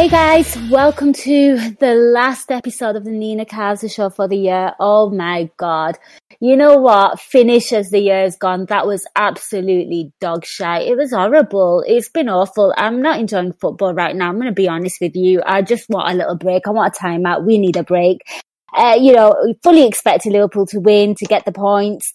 Hey guys, welcome to the last episode of the Nina Kauser show for the year. Oh my god. You know what? Finish as the year has gone. That was absolutely dog shit. It was horrible. It's been awful. I'm not enjoying football right now. I'm going to be honest with you. I just want a little break. I want a timeout. We need a break. Uh, you know, fully expected Liverpool to win, to get the points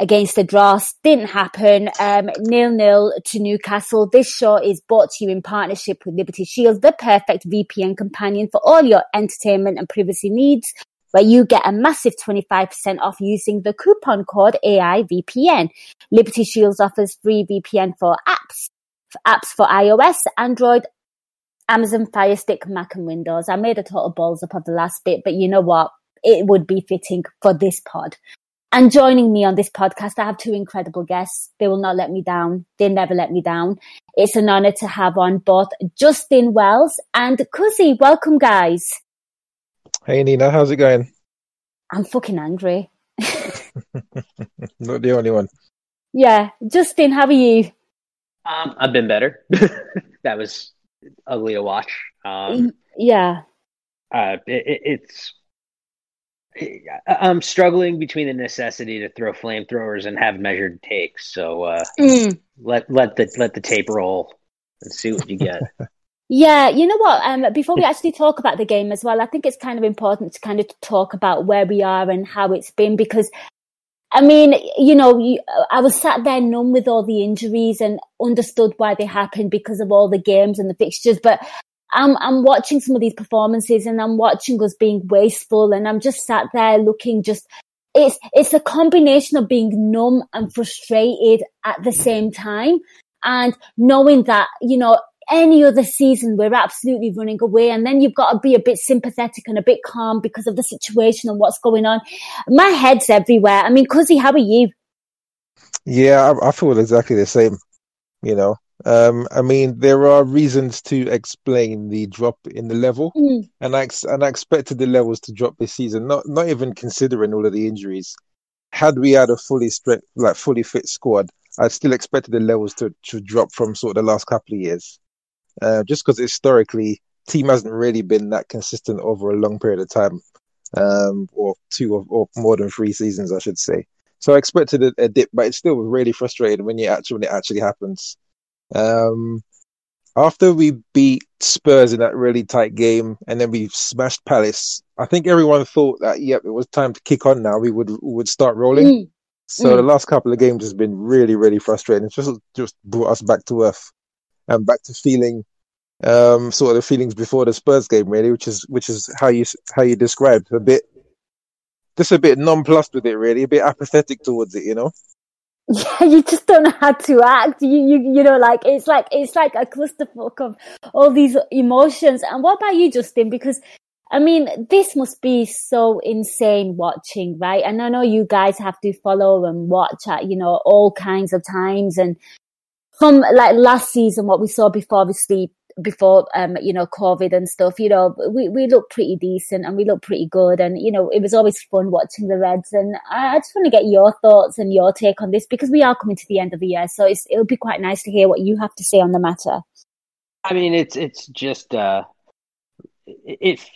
against the Dross. Didn't happen. Um, nil nil to Newcastle. This show is brought to you in partnership with Liberty Shield, the perfect VPN companion for all your entertainment and privacy needs, where you get a massive 25% off using the coupon code AIVPN. Liberty Shields offers free VPN for apps, for apps for iOS, Android, Amazon Fire Stick, Mac and Windows. I made a total balls up of the last bit, but you know what? It would be fitting for this pod. And joining me on this podcast, I have two incredible guests. They will not let me down. They never let me down. It's an honor to have on both Justin Wells and Cuzzy. Welcome, guys. Hey, Nina, how's it going? I'm fucking angry. Not the only one. Yeah. Justin, how are you? Um, I've been better. that was ugly to watch. Um, yeah. Uh, it, it, it's I'm struggling between the necessity to throw flamethrowers and have measured takes. So uh, Mm. let let the let the tape roll and see what you get. Yeah, you know what? Um, before we actually talk about the game as well, I think it's kind of important to kind of talk about where we are and how it's been because, I mean, you know, you, I was sat there numb with all the injuries and understood why they happened because of all the games and the fixtures, but I'm I'm watching some of these performances and I'm watching us being wasteful and I'm just sat there looking just it's it's a combination of being numb and frustrated at the same time and knowing that you know any other season we're absolutely running away and then you've got to be a bit sympathetic and a bit calm because of the situation and what's going on. My head's everywhere. I mean cuzzy how are you? Yeah, I, I feel exactly the same. You know, um, I mean, there are reasons to explain the drop in the level, Mm, and I ex- and I expected the levels to drop this season. Not not even considering all of the injuries. Had we had a fully stre- like fully fit squad, I still expected the levels to to drop from sort of the last couple of years. Uh, just because historically, team hasn't really been that consistent over a long period of time, um, or two or, or more than three seasons, I should say. So I expected a, a dip, but it's still really frustrating when you actually when it actually happens. Um, after we beat Spurs in that really tight game, and then we smashed Palace, I think everyone thought that yep, it was time to kick on. Now we would would start rolling. mm, So Mm. the last couple of games has been really, really frustrating. It's just just brought us back to earth and back to feeling um sort of the feelings before the Spurs game, really, which is which is how you how you described a bit, just a bit nonplussed with it, really, a bit apathetic towards it, you know. Yeah you just don't know how to act you you you know like it's like it's like a clusterfuck of all these emotions and what about you justin because I mean, this must be so insane watching, right? And I know you guys have to follow and watch at, you know, all kinds of times. And from like last season, what we saw before, obviously, before, um, you know, COVID and stuff, you know, we, we look pretty decent and we look pretty good. And, you know, it was always fun watching the Reds. And I, I just want to get your thoughts and your take on this because we are coming to the end of the year. So it's, it'll be quite nice to hear what you have to say on the matter. I mean, it's it's just uh, if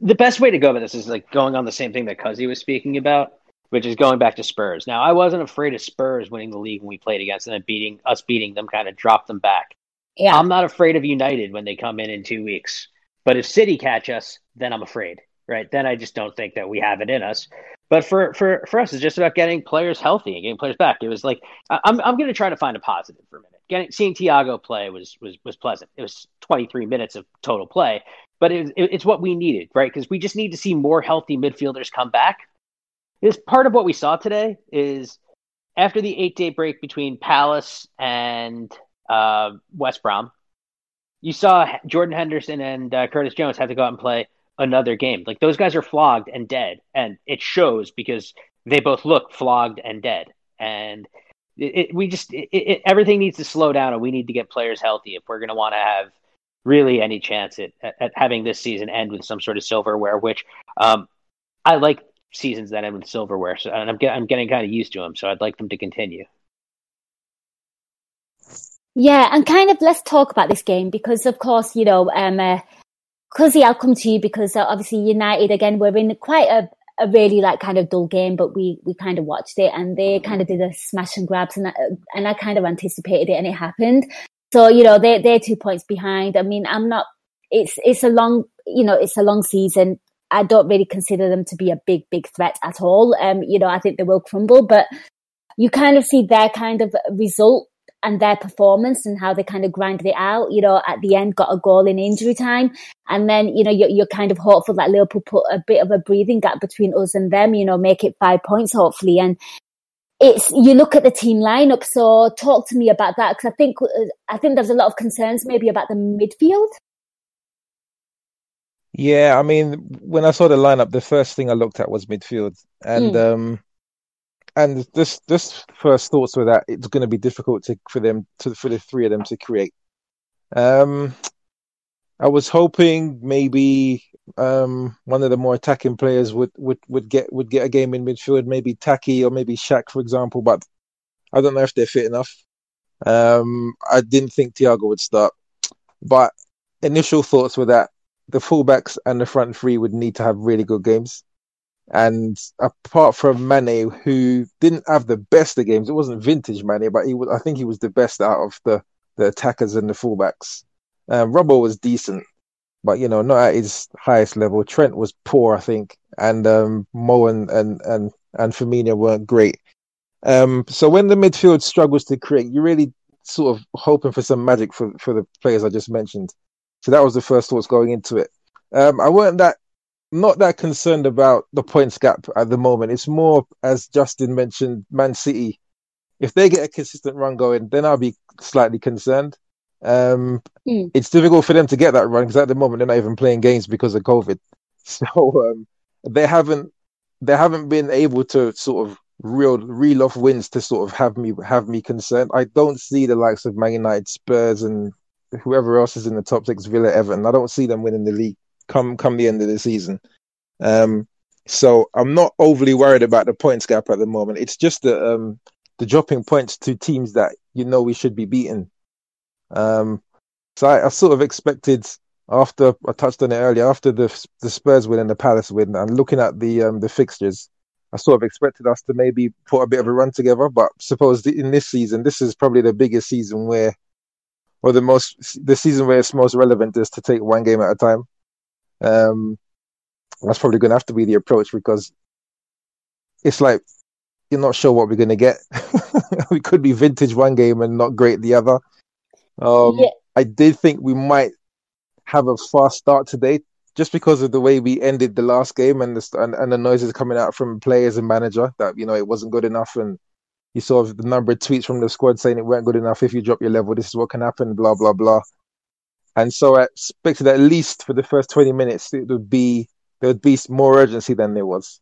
the best way to go about this is like going on the same thing that Cuzzy was speaking about, which is going back to Spurs. Now, I wasn't afraid of Spurs winning the league when we played against them and beating us beating them kind of dropped them back. Yeah. I'm not afraid of United when they come in in two weeks. But if City catch us, then I'm afraid, right? Then I just don't think that we have it in us. But for for for us, it's just about getting players healthy and getting players back. It was like I'm I'm going to try to find a positive for a minute. Getting seeing Thiago play was was was pleasant. It was 23 minutes of total play, but it, it, it's what we needed, right? Because we just need to see more healthy midfielders come back. Is part of what we saw today is after the eight day break between Palace and uh, West Brom. You saw Jordan Henderson and uh, Curtis Jones have to go out and play another game. Like those guys are flogged and dead, and it shows because they both look flogged and dead. And it, it, we just it, everything needs to slow down, and we need to get players healthy if we're going to want to have really any chance at, at, at, having this season end with some sort of silverware. Which um, I like seasons that end with silverware, so and I'm I'm getting kind of used to them, so I'd like them to continue. Yeah, and kind of let's talk about this game because, of course, you know, um, uh, Cuzzy, I'll come to you because uh, obviously United again we're in quite a, a really like kind of dull game, but we we kind of watched it and they kind of did a smash and grabs and I, and I kind of anticipated it and it happened. So you know they they're two points behind. I mean I'm not. It's it's a long you know it's a long season. I don't really consider them to be a big big threat at all. Um, you know I think they will crumble, but you kind of see their kind of result and their performance and how they kind of grinded it out. You know, at the end, got a goal in injury time. And then, you know, you're, you're kind of hopeful that Liverpool put a bit of a breathing gap between us and them, you know, make it five points, hopefully. And it's, you look at the team lineup. So talk to me about that. Cause I think, I think there's a lot of concerns maybe about the midfield. Yeah, I mean, when I saw the lineup, the first thing I looked at was midfield, and mm. um, and this this first thoughts were that it's going to be difficult to for them to for the three of them to create. Um, I was hoping maybe um, one of the more attacking players would, would, would get would get a game in midfield, maybe Taki or maybe Shaq, for example. But I don't know if they're fit enough. Um, I didn't think Thiago would start, but initial thoughts were that the fullbacks and the front three would need to have really good games. And apart from Mane, who didn't have the best of games, it wasn't vintage Mane, but he was, I think he was the best out of the, the attackers and the fullbacks. Um, Robbo was decent, but you know, not at his highest level. Trent was poor, I think, and um, Mo and, and, and, and Firmino weren't great. Um, so when the midfield struggles to create, you're really sort of hoping for some magic for, for the players I just mentioned. So that was the first thoughts going into it. Um, I weren't that not that concerned about the points gap at the moment. It's more, as Justin mentioned, Man City. If they get a consistent run going, then I'll be slightly concerned. Um, mm. It's difficult for them to get that run because at the moment they're not even playing games because of COVID. So um, they haven't they haven't been able to sort of real reel off wins to sort of have me have me concerned. I don't see the likes of Man United, Spurs, and whoever else is in the top six, Villa, Everton. I don't see them winning the league come come the end of the season. Um, so I'm not overly worried about the points gap at the moment. It's just the um, the dropping points to teams that you know we should be beating. Um, so I, I, sort of expected after I touched on it earlier, after the the Spurs win and the Palace win, and looking at the um, the fixtures, I sort of expected us to maybe put a bit of a run together. But suppose in this season, this is probably the biggest season where, or the most the season where it's most relevant is to take one game at a time. Um, that's probably going to have to be the approach because it's like you're not sure what we're going to get. we could be vintage one game and not great the other. Um, yeah. I did think we might have a fast start today just because of the way we ended the last game and the, and, and the noises coming out from players and manager that, you know, it wasn't good enough. And you saw the number of tweets from the squad saying it weren't good enough. If you drop your level, this is what can happen, blah, blah, blah. And so I expected at least for the first 20 minutes, it would be, there would be more urgency than there was.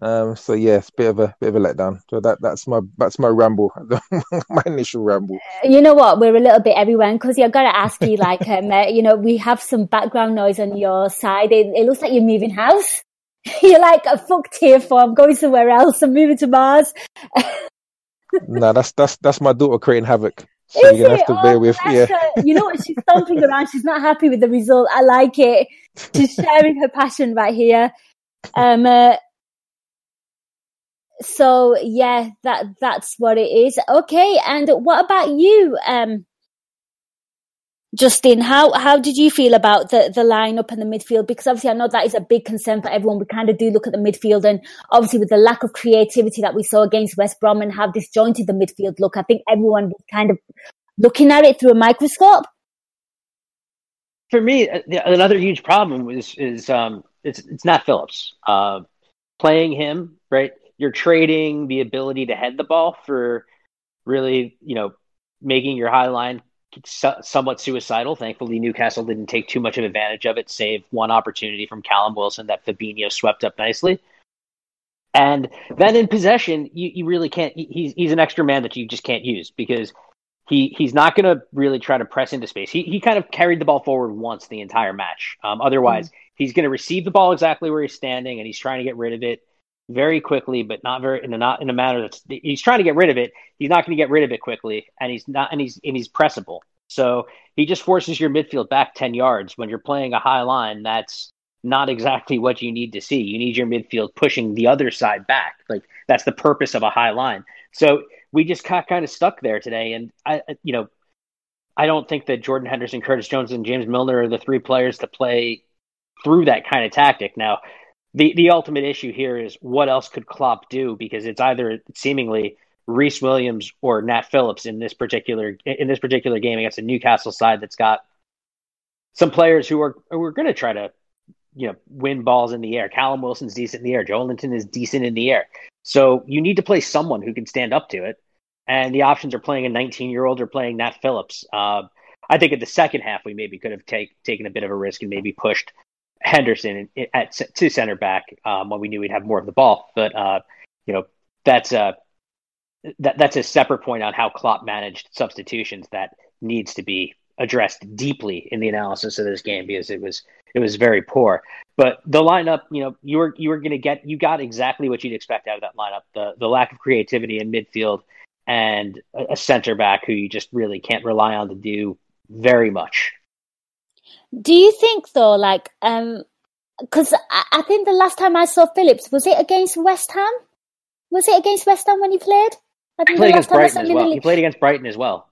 Um, so yeah, it's a bit of a bit of a letdown. So that that's my that's my ramble, my initial ramble. You know what? We're a little bit everywhere because I've got to ask you, like, um, uh, you know, we have some background noise on your side. It, it looks like you're moving house. you're like, a fucked here for. I'm going somewhere else. I'm moving to Mars. no, that's that's that's my daughter creating havoc. So Is you're gonna have to oh, bear with yeah. You know what? She's stomping around. She's not happy with the result. I like it. She's sharing her passion right here. Um. Uh, so yeah, that that's what it is. Okay, and what about you, um, Justin? How how did you feel about the the lineup and the midfield? Because obviously, I know that is a big concern for everyone. We kind of do look at the midfield, and obviously, with the lack of creativity that we saw against West Brom and how disjointed the midfield look, I think everyone was kind of looking at it through a microscope. For me, uh, another huge problem is is um, it's it's Nat Phillips. Uh, playing him right, you're trading the ability to head the ball for really, you know, making your high line somewhat suicidal. Thankfully, Newcastle didn't take too much of advantage of it, save one opportunity from Callum Wilson that Fabinho swept up nicely. And then in possession, you, you really can't. He's he's an extra man that you just can't use because he he's not going to really try to press into space. He he kind of carried the ball forward once the entire match. Um, otherwise, mm-hmm. he's going to receive the ball exactly where he's standing, and he's trying to get rid of it very quickly, but not very in a not in a manner that's he's trying to get rid of it. He's not going to get rid of it quickly, and he's not and he's and he's pressable. So he just forces your midfield back ten yards when you're playing a high line. That's not exactly what you need to see. You need your midfield pushing the other side back. Like that's the purpose of a high line. So we just got kind of stuck there today. And I, you know, I don't think that Jordan Henderson, Curtis Jones, and James Milner are the three players to play through that kind of tactic. Now, the the ultimate issue here is what else could Klopp do? Because it's either seemingly Rhys Williams or Nat Phillips in this particular in this particular game against a Newcastle side that's got some players who are who are going to try to you know, win balls in the air. Callum Wilson's decent in the air. Joelinton is decent in the air. So you need to play someone who can stand up to it. And the options are playing a 19 year old or playing Nat Phillips. Uh, I think in the second half, we maybe could have take, taken a bit of a risk and maybe pushed Henderson at, to center back um, when we knew we'd have more of the ball. But, uh, you know, that's a, that, that's a separate point on how Klopp managed substitutions that needs to be addressed deeply in the analysis of this game because it was it was very poor. But the lineup, you know, you were you were going to get you got exactly what you'd expect out of that lineup. The the lack of creativity in midfield and a, a center back who you just really can't rely on to do very much. Do you think though, like, um, because I, I think the last time I saw Phillips was it against West Ham? Was it against West Ham when he played? I think he played against Brighton as well. He played against Brighton as well.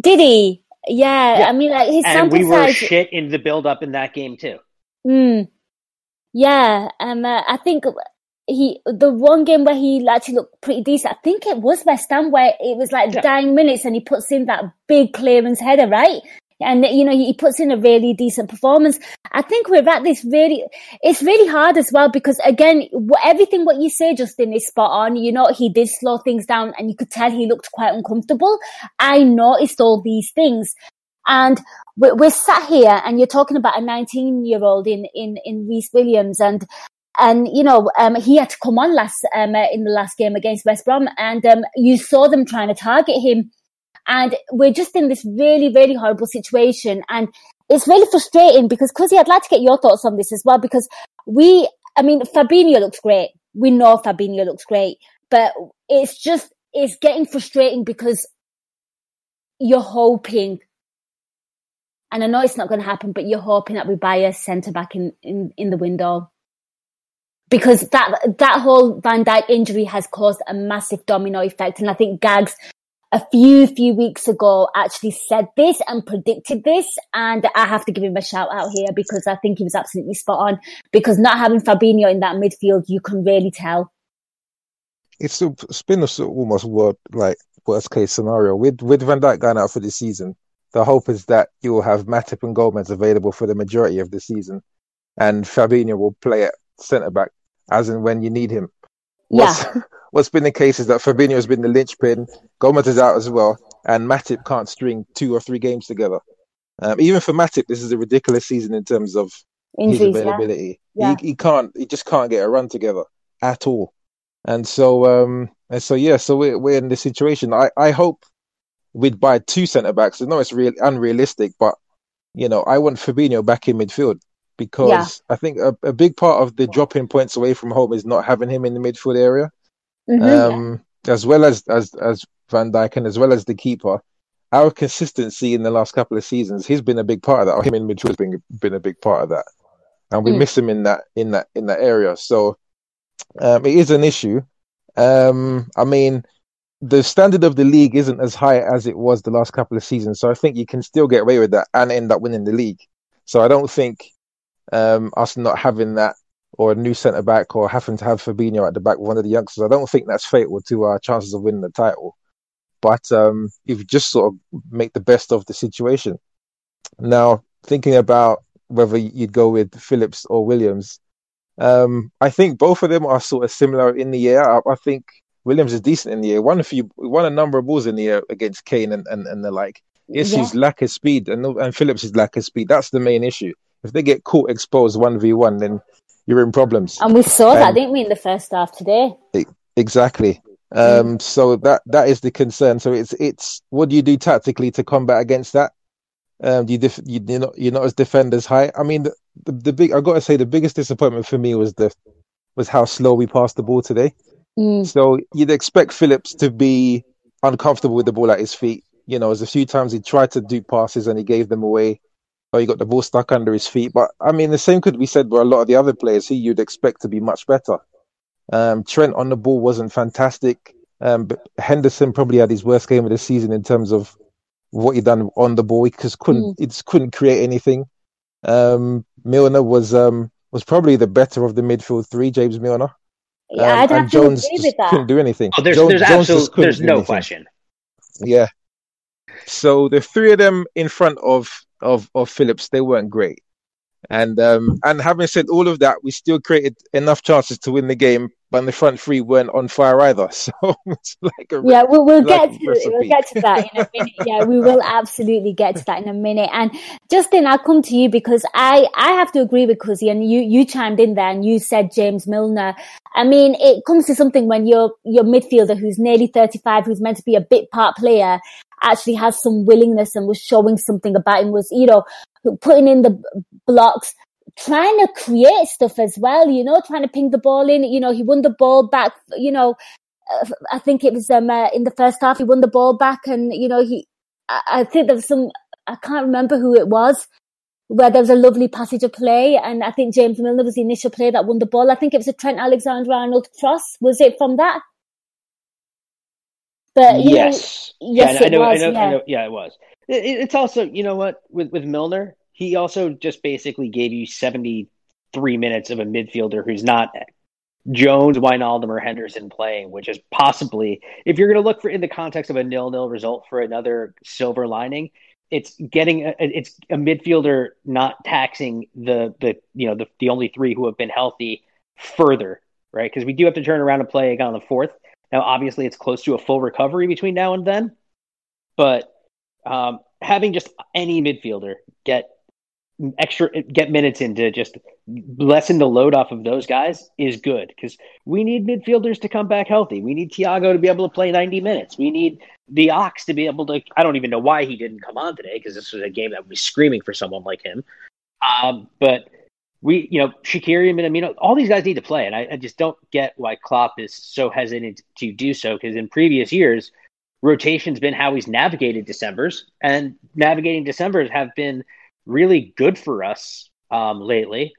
Did he? Yeah, yeah. I mean, like his and we were size... shit in the build up in that game too. Mm. Yeah, um, uh, I think he the one game where he actually looked pretty decent. I think it was West Ham where it was like yeah. dying minutes and he puts in that big clearance header, right? And you know he puts in a really decent performance. I think we're at this really. It's really hard as well because again, everything what you say, Justin, is spot on. You know he did slow things down, and you could tell he looked quite uncomfortable. I noticed all these things, and we're, we're sat here, and you're talking about a 19 year old in in in Rhys Williams, and and you know um, he had to come on last um, in the last game against West Brom, and um, you saw them trying to target him and we're just in this really, really horrible situation. And it's really frustrating because, Cuzzy, I'd like to get your thoughts on this as well because we, I mean, Fabinho looks great. We know Fabinho looks great, but it's just, it's getting frustrating because you're hoping, and I know it's not going to happen, but you're hoping that we buy a centre back in, in, in the window because that that whole Van Dijk injury has caused a massive domino effect, and I think Gags a few few weeks ago actually said this and predicted this and I have to give him a shout out here because I think he was absolutely spot on. Because not having Fabinho in that midfield you can really tell. It's, a, it's been a sort of almost word, like worst case scenario with with Van Dijk going out for the season the hope is that you will have Matip and Gomez available for the majority of the season and Fabinho will play at centre back as and when you need him. What's, yeah. What's been the case is that Fabinho has been the linchpin. Gomez is out as well, and Matip can't string two or three games together. Um, even for Matip, this is a ridiculous season in terms of Injuries, his availability. Yeah. Yeah. He, he can't, he just can't get a run together at all. And so, um, and so, yeah, so we're, we're in this situation. I, I hope we'd buy two centre backs. I know it's real unrealistic, but you know, I want Fabinho back in midfield because yeah. I think a, a, big part of the dropping points away from home is not having him in the midfield area, mm-hmm, um, yeah. as well as as as Van Dijk and as well as the keeper. Our consistency in the last couple of seasons, he's been a big part of that. him in midfield has been been a big part of that, and we mm. miss him in that in that in that area. So um, it is an issue. Um, I mean, the standard of the league isn't as high as it was the last couple of seasons, so I think you can still get away with that and end up winning the league. So I don't think um, us not having that or a new centre back or having to have Fabinho at the back with one of the youngsters, I don't think that's fatal to our chances of winning the title. But um, if you just sort of make the best of the situation. Now, thinking about whether you'd go with Phillips or Williams, um, I think both of them are sort of similar in the air. I, I, think Williams is decent in the air. Won a few, won a number of balls in the air against Kane and, and, and the like. It's Yeah. his lack of speed and and Phillips' lack of speed. That's the main issue. If they get caught exposed one v one, then you're in problems. And we saw that, Um, didn't we, in the first half today? Exactly. Mm. Um, so that that is the concern. So it's it's what do you do tactically to combat against that? Um, you def- you you're not you're not as defenders high. I mean, the, the the big I got to say the biggest disappointment for me was the was how slow we passed the ball today. Mm. So you'd expect Phillips to be uncomfortable with the ball at his feet. You know, as a few times he tried to do passes and he gave them away, or he got the ball stuck under his feet. But I mean, the same could be said for a lot of the other players who you'd expect to be much better. Um, Trent on the ball wasn't fantastic. Um, but Henderson probably had his worst game of the season in terms of what he done on the ball. He just couldn't, he just couldn't create anything. Um, Milner was um was probably the better of the midfield three. James Milner. Yeah, Um, I'd have and to Jones agree just with that. couldn't do anything. Oh, there's Jones, there's Jones just absolutely there's no anything. question. Yeah. So the three of them in front of of of Phillips, they weren't great. And um and having said all of that, we still created enough chances to win the game, but the front three weren't on fire either. So it's like a Yeah, we'll, we'll get to we'll get to that in a minute. Yeah, we will absolutely get to that in a minute. And Justin, I'll come to you because I I have to agree with Cuzzy, and you you chimed in there and you said James Milner. I mean, it comes to something when your your midfielder who's nearly thirty five, who's meant to be a bit part player, actually has some willingness and was showing something about him. Was you know putting in the blocks. Trying to create stuff as well, you know, trying to ping the ball in. You know, he won the ball back. You know, uh, I think it was um uh, in the first half he won the ball back and you know he I, I think there was some I can't remember who it was where there was a lovely passage of play and I think James Milner was the initial player that won the ball. I think it was a Trent Alexander Arnold cross. Was it from that? But you know, yes. yes, yeah, I it know, was, I know, yeah. I know, yeah, it was. It, it- it's also, you know what, with with Milner, he also just basically gave you 73 minutes of a midfielder who's not Jones, Wijnaldum, or Henderson playing, which is possibly, if you're going to look for in the context of a nil-nil result for another silver lining, it's getting a, it's a midfielder not taxing the the you know the the only three who have been healthy further, right? Because we do have to turn around and play again on the fourth. Now, obviously, it's close to a full recovery between now and then, but um, having just any midfielder get extra get minutes in to just lessen the load off of those guys is good because we need midfielders to come back healthy. We need Thiago to be able to play 90 minutes. We need the Ox to be able to. I don't even know why he didn't come on today because this was a game that would be screaming for someone like him. Um, but we, you know, Shaqiri and Minamino, all these guys need to play, and I, I just don't get why Klopp is so hesitant to do so because in previous years, rotation's been how he's navigated December's, and navigating December's have been really good for us um, lately,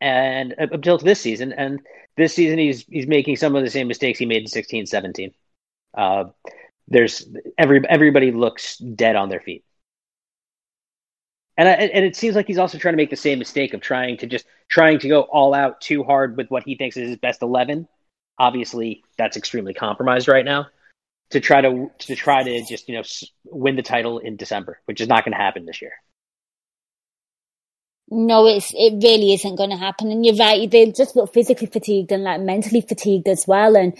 and up until this season. And this season, he's he's making some of the same mistakes he made in 16, 17. Uh, there's every everybody looks dead on their feet. And, I, and it seems like he's also trying to make the same mistake of trying to just trying to go all out too hard with what he thinks is his best eleven. Obviously, that's extremely compromised right now. To try to to try to just you know win the title in December, which is not going to happen this year. No, it's it really isn't going to happen. And you're right; they just look physically fatigued and like mentally fatigued as well. And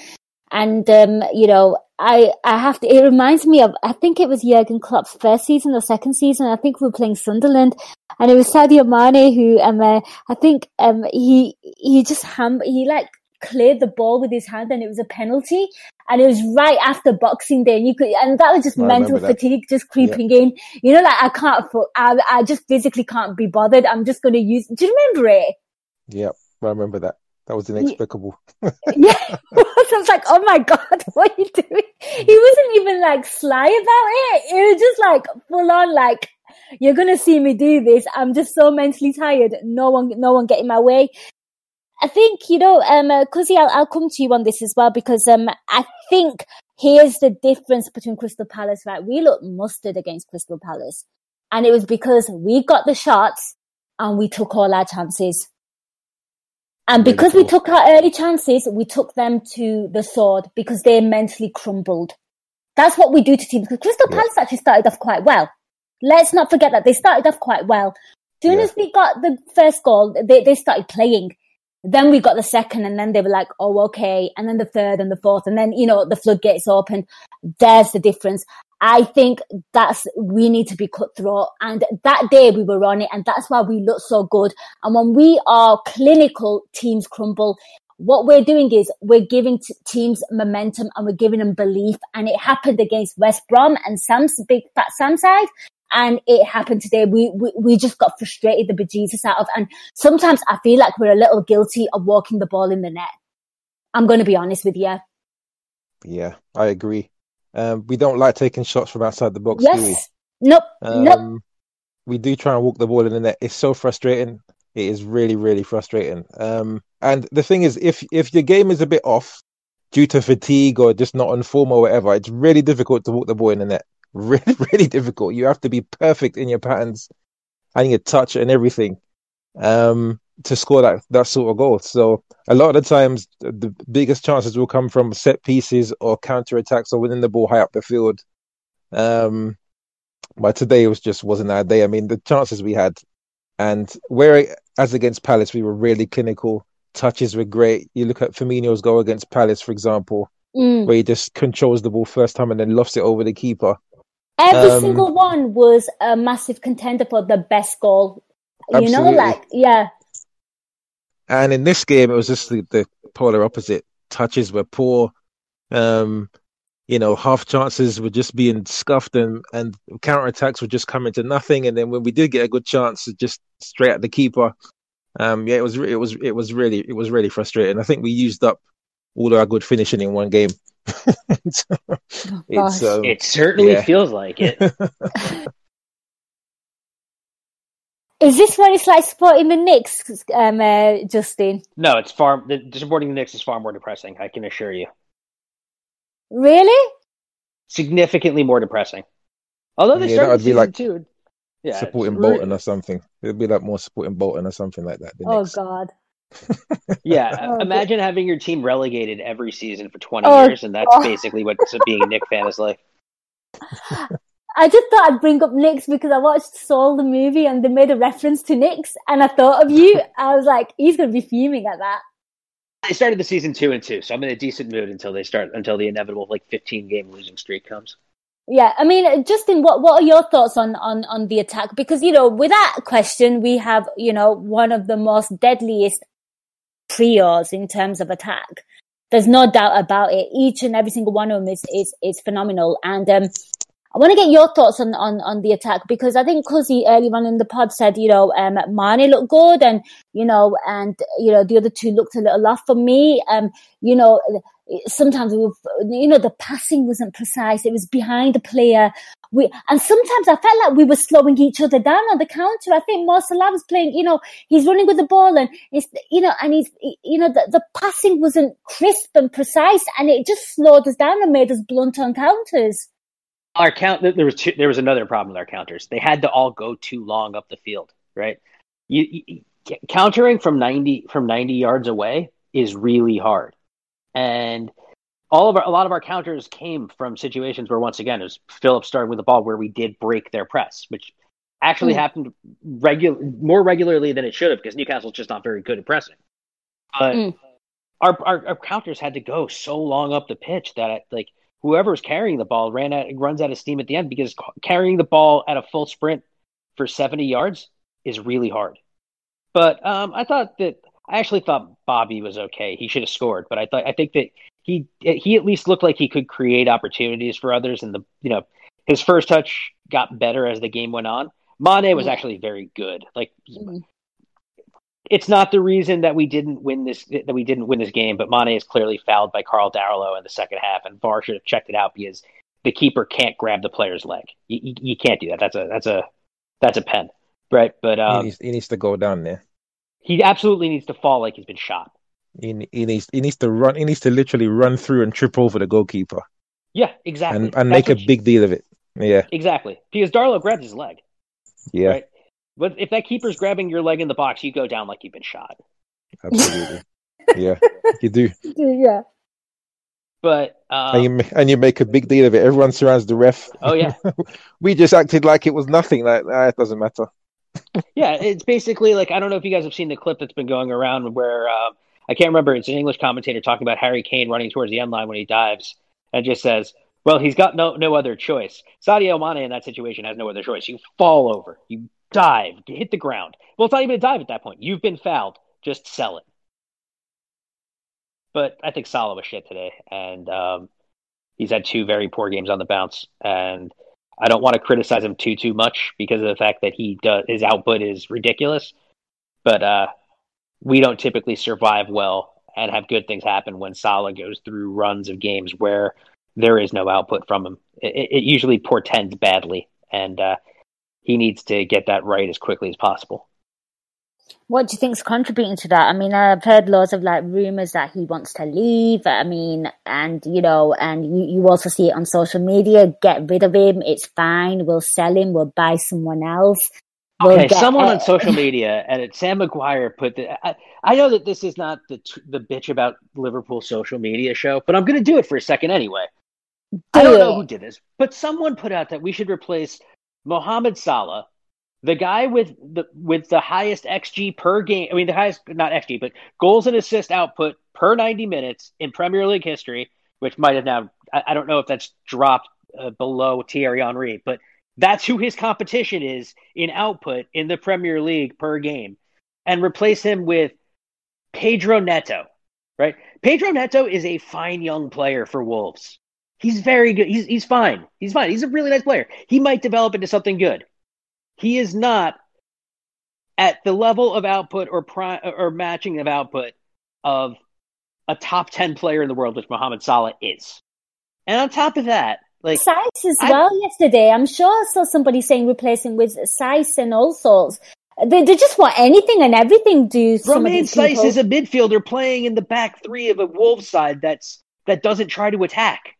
and um, you know, I I have to. It reminds me of I think it was Jurgen Klopp's first season or second season. I think we were playing Sunderland, and it was Sadio Mane who um uh, I think um he he just ham he like cleared the ball with his hand and it was a penalty and it was right after boxing day and you could and that was just I mental fatigue just creeping in you know like i can't I, I just physically can't be bothered i'm just going to use do you remember it Yep, I remember that. That was inexplicable. yeah I was like oh my god what are you doing he wasn't even like sly about it it was just like full on like you're gonna see me do this i'm just so mentally tired no one no one get in my way I think you know, um, uh, I'll, I'll come to you on this as well because um, I think here's the difference between Crystal Palace. Right, we looked mustard against Crystal Palace, and it was because we got the shots and we took all our chances. And because we took our early chances, we took them to the sword because they mentally crumbled. That's what we do to teams. Because Crystal Yeah. Palace actually started off quite well. Let's not forget that they started off quite well. Soon Yeah. as we got the first goal, they, they started playing. Then we got the second, and then they were like, "Oh, okay." And then the third and the fourth, and then you know the floodgates opened. There's the difference. I think that's, we need to be cutthroat. And that day we were on it and that's why we look so good. And when we are clinical, teams crumble. What we're doing is we're giving t- teams momentum and we're giving them belief. And it happened against West Brom and Sam's big fat Sam side. And it happened today. We, we, we just got frustrated the bejesus out of, and sometimes I feel like we're a little guilty of walking the ball in the net. I'm going to be honest with you. Yeah, I agree. Um, we don't like taking shots from outside the box, yes. do we? Nope. Um, nope. We do try and walk the ball in the net. It's so frustrating. It is really, really frustrating. Um, and the thing is, if if your game is a bit off due to fatigue or just not on form or whatever, it's really difficult to walk the ball in the net. Really, really difficult. You have to be perfect in your patterns and your touch and everything um, to score that that sort of goal. So a lot of the times, the biggest chances will come from set pieces or counter attacks or winning the ball high up the field. Um, but today it was just wasn't our day. I mean, the chances we had, and where as against Palace, we were really clinical. Touches were great. You look at Firmino's goal against Palace, for example, Mm. where he just controls the ball first time and then lofts it over the keeper. Every Um, single one was a massive contender for the best goal. You know, like, yeah. And in this game, it was just the, the polar opposite. Touches were poor. Um, you know, half chances were just being scuffed, and and counter attacks were just coming to nothing. And then when we did get a good chance, it just straight at the keeper. Um, yeah, it was re- it was it was really it was really frustrating. I think we used up all our good finishing in one game. it's um, It certainly yeah. feels like it. Is this what it's like supporting the Knicks, um, uh, Justin? no, it's far. The, supporting the Knicks is far more depressing. I can assure you, Really? significantly more depressing. Although they Yeah, started that'd be season like two, yeah, supporting really- Bolton or something. It'd be like more supporting Bolton or something like that. the Oh, Knicks. God. Yeah, Oh, imagine having your team relegated every season for 20 Oh, years, and that's God. basically what being a Knick fan is like. I just thought I'd bring up Knicks because I watched Soul the movie and they made a reference to Knicks and I thought of you. I was like, he's going to be fuming at that. I started the season two and two, so I'm in a decent mood until they start until the inevitable like 15 game losing streak comes. Yeah, I mean, Justin, what what are your thoughts on on on the attack? Because you know, without question, we have you know one of the most deadliest trios in terms of attack. There's no doubt about it. Each and every single one of them is is is phenomenal. And um, I want to get your thoughts on on on the attack because I think Cuzzy early on in the pod said you know um Mane looked good and you know and you know the other two looked a little off. For me. Um, you know sometimes we were, you know the passing wasn't precise. It was behind the player. We and sometimes i felt like we were slowing each other down on the counter. I think Mo was playing you know he's running with the ball and it's you know and he's you know the, the passing wasn't crisp and precise and it just slowed us down and made us blunt on counters Our count there was two, there was another problem with our counters. They had to all go too long up the field, right? You, you countering from 90 from 90 yards away is really hard. And all of our, a lot of our counters came from situations where, once again, it was Phillips starting with the ball where we did break their press, which actually Mm. happened regular more regularly than it should have because Newcastle's just not very good at pressing. But Mm. our, our our counters had to go so long up the pitch that like whoever was carrying the ball ran out runs out of steam at the end because carrying the ball at a full sprint for 70 yards is really hard. But um, I thought that I actually thought Bobby was okay. He should have scored, but I thought I think that he he at least looked like he could create opportunities for others. And the you know his first touch got better as the game went on. Mane was actually very good. Like Mhm. It's not the reason that we didn't win this that we didn't win this game, but Mane is clearly fouled by Karl Darlow in the second half, and VAR should have checked it out because the keeper can't grab the player's leg. You, you, you can't do that. That's a that's a that's a pen, right? But he, um, needs, he needs to go down there. he absolutely needs to fall like he's been shot. He, he needs he needs to run. He needs to literally run through and trip over the goalkeeper Yeah, exactly. and and make a big deal of it. Yeah, exactly because Darlow grabs his leg. yeah, Right. But if that keeper's grabbing your leg in the box, you go down like you've been shot. absolutely. yeah, you do, yeah But and um, you ma- and you make a big deal of it. Everyone surrounds the ref. oh yeah, We just acted like it was nothing. Like ah, it doesn't matter. yeah, it's basically like I don't know if you guys have seen the clip that's been going around where uh, I can't remember. It's an English commentator talking about Harry Kane running towards the end line when he dives, and just says, Well, he's got no no other choice. Sadio Mane in that situation has no other choice. You fall over, you dive, hit the ground. Well, it's not even a dive at that point. You've been fouled. Just sell it. But I think Salah was shit today, and um, he's had two very poor games on the bounce. And I don't want to criticize him too too much because of the fact that he does his output is ridiculous. But uh, we don't typically survive well and have good things happen when Salah goes through runs of games where there is no output from him. It, it usually portends badly, and uh, he needs to get that right as quickly as possible. What do you think is contributing to that? I mean, I've heard lots of like rumors that he wants to leave. I mean, and you know, and you, you also see it on social media. Get rid of him. It's fine. We'll sell him. We'll buy someone else. We'll okay, someone on social media and it, Sam McGuire put the. I, I know that this is not the the bitch about Liverpool social media show, but I'm going to do it for a second anyway. I don't know who did this, but someone put out that we should replace Mohamed Salah, the guy with the with the highest xG per game. I mean, the highest not xG, but goals and assist output per 90 minutes in Premier League history, which might have now. I, I don't know if that's dropped uh, below Thierry Henry, but that's who his competition is in output in the Premier League per game, and replace him with Pedro Neto. Right, Pedro Neto is a fine young player for Wolves. He's very good. He's he's fine. He's fine. He's a really nice player. He might develop into something good. He is not at the level of output or pri- or matching of output of a top 10 player in the world which Mohamed Salah is. And on top of that, like Saïss as I- well yesterday. I'm sure I saw somebody saying replacing with Saïss and all sorts. They, they just want anything and everything. Do Romain people. is a midfielder playing in the back three of a Wolves side that's that doesn't try to attack.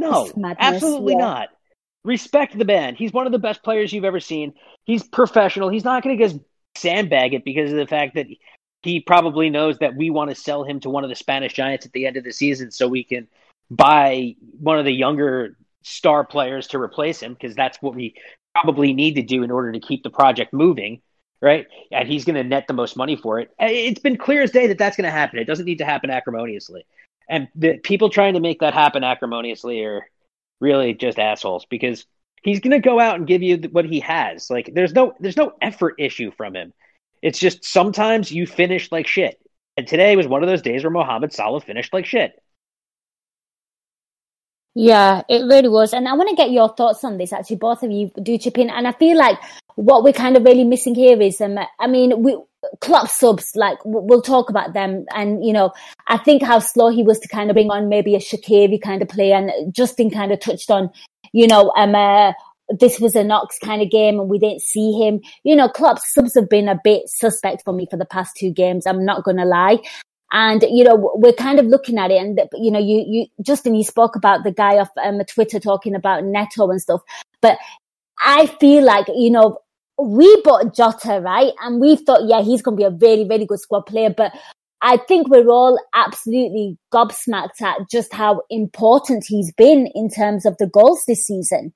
No, absolutely yeah. not. Respect the man. He's one of the best players you've ever seen. He's professional. He's not going to just sandbag it because of the fact that he probably knows that we want to sell him to one of the Spanish giants at the end of the season so we can buy one of the younger star players to replace him because that's what we probably need to do in order to keep the project moving, right? And he's going to net the most money for it. It's been clear as day that that's going to happen. It doesn't need to happen acrimoniously. And the people trying to make that happen acrimoniously are really just assholes because he's going to go out and give you what he has. Like there's no there's no effort issue from him. It's just sometimes you finish like shit. And today was one of those days where Mohamed Salah finished like shit. Yeah, it really was. And I want to get your thoughts on this. Actually, both of you do chip in. And I feel like what we're kind of really missing here is, um, I mean, we, Klopp's subs, like we'll talk about them. And, you know, I think how slow he was to kind of bring on maybe a Shaqiri kind of play. And Justin kind of touched on, you know, um, uh, this was an Ox kind of game and we didn't see him. You know, Klopp's subs have been a bit suspect for me for the past two games. I'm not going to lie. And, you know, we're kind of looking at it and, you know, you, you, Justin, you spoke about the guy off um, Twitter talking about Neto and stuff, but I feel like, you know, we bought Jota, right? And we thought, yeah, he's going to be a very, very good squad player, but I think we're all absolutely gobsmacked at just how important he's been in terms of the goals this season.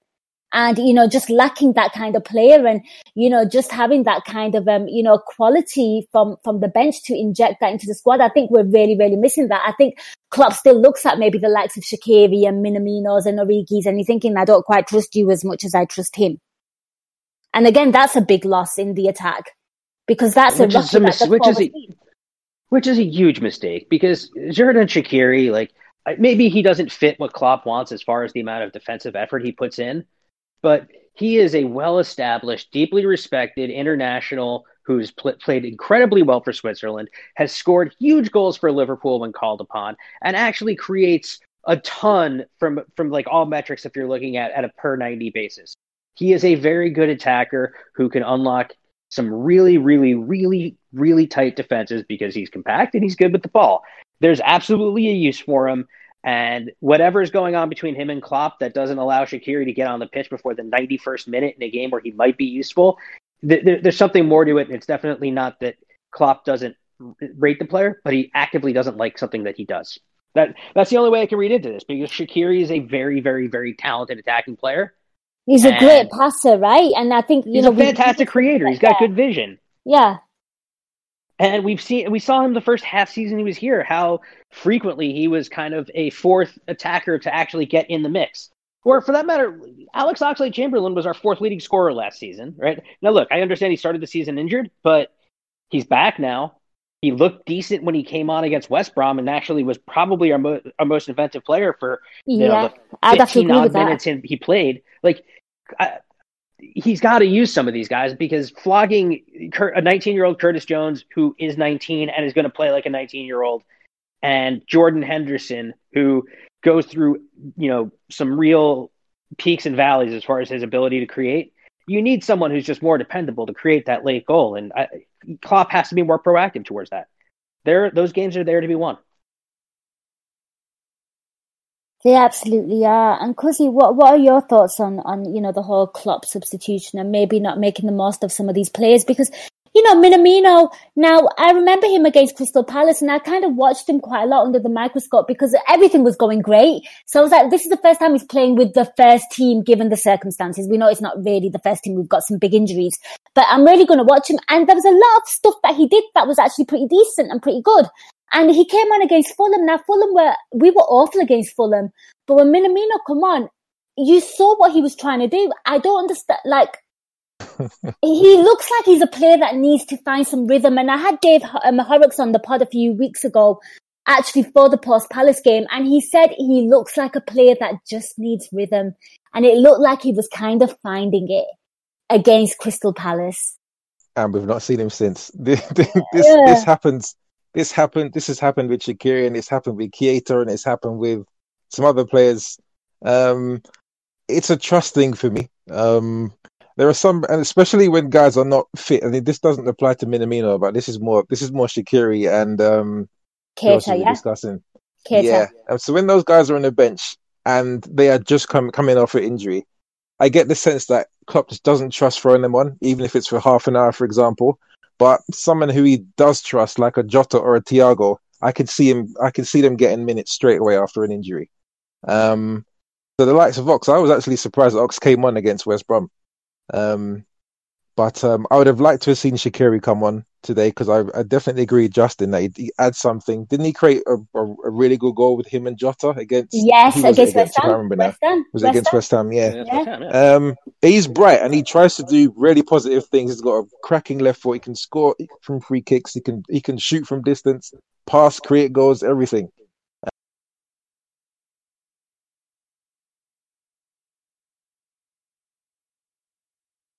And, you know, just lacking that kind of player and, you know, just having that kind of, um, you know, quality from, from the bench to inject that into the squad. I think we're really, really missing that. I think Klopp still looks at maybe the likes of Shaqiri and Minaminos and Origis and he's thinking, I don't quite trust you as much as I trust him. And again, that's a big loss in the attack because that's Which a is a mis- which is a- which is a huge mistake because Xherdan Shaqiri, like maybe he doesn't fit what Klopp wants as far as the amount of defensive effort he puts in, but he is a well-established, deeply respected international who's pl- played incredibly well for Switzerland, has scored huge goals for Liverpool when called upon, and actually creates a ton from from like all metrics if you're looking at at a per 90 basis. He is a very good attacker who can unlock some really, really, really, really tight defenses because he's compact and he's good with the ball. There's absolutely a use for him. And whatever is going on between him and Klopp that doesn't allow Shaqiri to get on the pitch before the 91st minute in a game where he might be useful, th- th- there's something more to it. And it's definitely not that Klopp doesn't rate the player, but he actively doesn't like something that he does. That That's the only way I can read into this because Shaqiri is a very, very, very talented attacking player. He's a And- great passer, right? And I think, you He's know, a fantastic creator. He's got good vision. Yeah. And we've seen we saw him the first half season he was here, how frequently he was kind of a fourth attacker to actually get in the mix. Or for that matter, Alex Oxlade Chamberlain was our fourth leading scorer last season, right? Now look, I understand he started the season injured, but he's back now. He looked decent when he came on against West Brom and actually was probably our, mo- our most inventive player for you Yeah, know, the I'd have to 15 odd minutes in, he played. Like, I, he's got to use some of these guys because flogging Cur- a 19 year old Curtis Jones who is 19 and is going to play like a 19 year old, and Jordan Henderson who goes through you know some real peaks and valleys as far as his ability to create. You need someone who's just more dependable to create that late goal, and I, Klopp has to be more proactive towards that. There, those games are there to be won. They absolutely are. And Cuzzy, what what are your thoughts on on you know the whole Klopp substitution and maybe not making the most of some of these players because you know Minamino. Now I remember him against Crystal Palace, and I kind of watched him quite a lot under the microscope because everything was going great. So I was like, this is the first time he's playing with the first team given the circumstances. We know it's not really the first team. We've got some big injuries, but I'm really going to watch him. And there was a lot of stuff that he did that was actually pretty decent and pretty good. And he came on against Fulham. Now Fulham were we were awful against Fulham, but when Minamino come on, you saw what he was trying to do. I don't understand. Like he looks like he's a player that needs to find some rhythm. And I had Dave um, Horrocks on the pod a few weeks ago, actually for the post Palace game, and he said he looks like a player that just needs rhythm, and it looked like he was kind of finding it against Crystal Palace. and we've not seen him since. This this, Yeah. this happens. This happened. This has happened with Shaqiri, and it's happened with Keita, and it's happened with some other players. Um, it's a trust thing for me. Um, there are some, and especially when guys are not fit. I mean, this doesn't apply to Minamino, but this is more. This is more Shaqiri and um, Keita, yeah, discussing. Keita. Yeah. And so when those guys are on the bench and they are just come, coming off an injury, I get the sense that Klopp just doesn't trust throwing them on, even if it's for half an hour, for example. But someone who he does trust, like a Jota or a Thiago, I could see him. I could see them getting minutes straight away after an injury. Um, so the likes of Ox, I was actually surprised that Ox came on against West Brom. Um, but um, I would have liked to have seen Shaqiri come on today because I, I definitely agree, with Justin, that he, he adds something. Didn't he create a, a, a really good goal with him and Jota against? Yes, who was it against West I can't Ham. remember. West Ham. Was it West against Ham. West Ham? Yeah. that's Yeah. what I know. Um, he's bright and he tries to do really positive things. He's got a cracking left foot. He can score from free kicks. He can he can shoot from distance, pass, create goals, everything.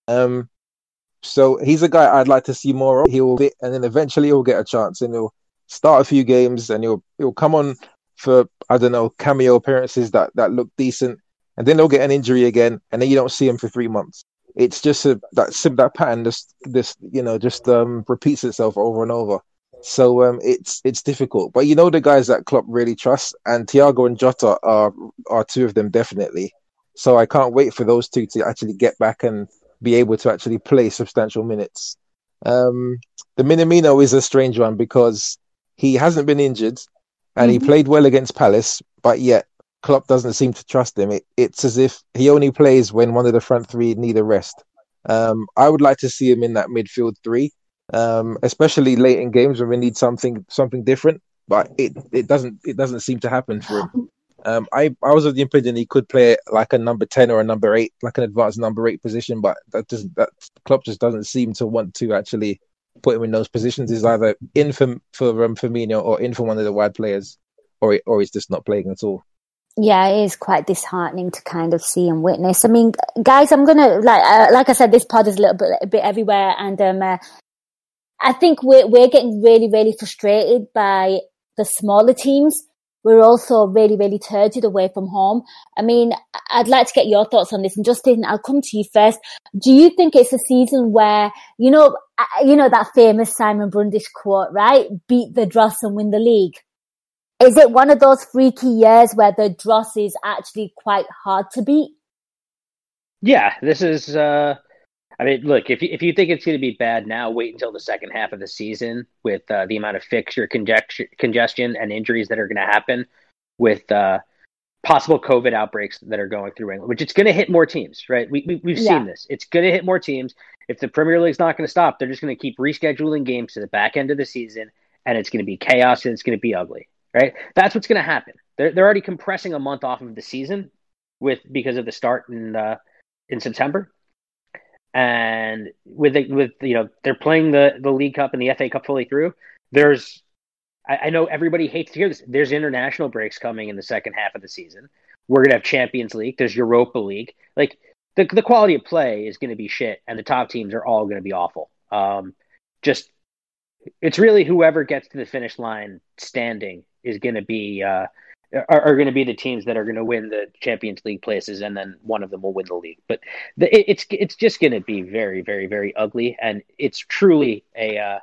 Um, so he's a guy I'd like to see more of. He'll and then eventually he'll get a chance, and he'll start a few games, and he'll he'll come on for I don't know cameo appearances that that look decent, and then he'll get an injury again, and then you don't see him for three months. It's just a, that that pattern just this you know just um repeats itself over and over. So um it's it's difficult, but you know the guys that Klopp really trusts, and Thiago and Jota are are two of them definitely. So I can't wait for those two to actually get back and be able to actually play substantial minutes. Um, the Minamino is a strange one because he hasn't been injured and he Mhm. played well against Palace, but yet Klopp doesn't seem to trust him. It, it's as if he only plays when one of the front three need a rest. Um, I would like to see him in that midfield three, um, especially late in games when we need something something different. But it, it doesn't it doesn't seem to happen for him. Um, I, I was of the opinion he could play like a number ten or a number eight, like an advanced number eight position, but that doesn't that Klopp just doesn't seem to want to actually put him in those positions. He's either in for for um, Firmino or in for one of the wide players, or or he's just not playing at all. Yeah, it is quite disheartening to kind of see and witness. I mean, guys, I'm gonna like uh, like I said, this pod is a little bit a bit everywhere, and um, uh, I think we're we're getting really really frustrated by the smaller teams. We're also really really turgid away from home. I mean, I'd like to get your thoughts on this, and Justin, I'll come to you first. Do you think it's a season where you know uh, you know that famous Simon Brundish quote, right? Beat the dross and win the league. Is it one of those freaky years where the dross is actually quite hard to beat? Yeah, this is. Uh, I mean, look, if you, if you think it's going to be bad now, wait until the second half of the season with uh, the amount of fixture congestion, congestion and injuries that are going to happen with uh, possible COVID outbreaks that are going through England, which it's going to hit more teams, right? We, we we've yeah. seen this. It's going to hit more teams. If the Premier League's not going to stop, they're just going to keep rescheduling games to the back end of the season, and it's going to be chaos and it's going to be ugly, right? That's what's going to happen. They're they're already compressing a month off of the season with because of the start in uh, in September, and with with you know they're playing the the League Cup and the FA Cup fully through. There's I, I know everybody hates to hear this. There's international breaks coming in the second half of the season. We're gonna have Champions League. There's Europa League. Like the the quality of play is gonna be shit, and the top teams are all gonna be awful. Um, just it's really whoever gets to the finish line standing is to be uh, are, are going to be the teams that are going to win the Champions League places, and then one of them will win the league. But the, it, it's it's just going to be very, very, very ugly, and it's truly a uh,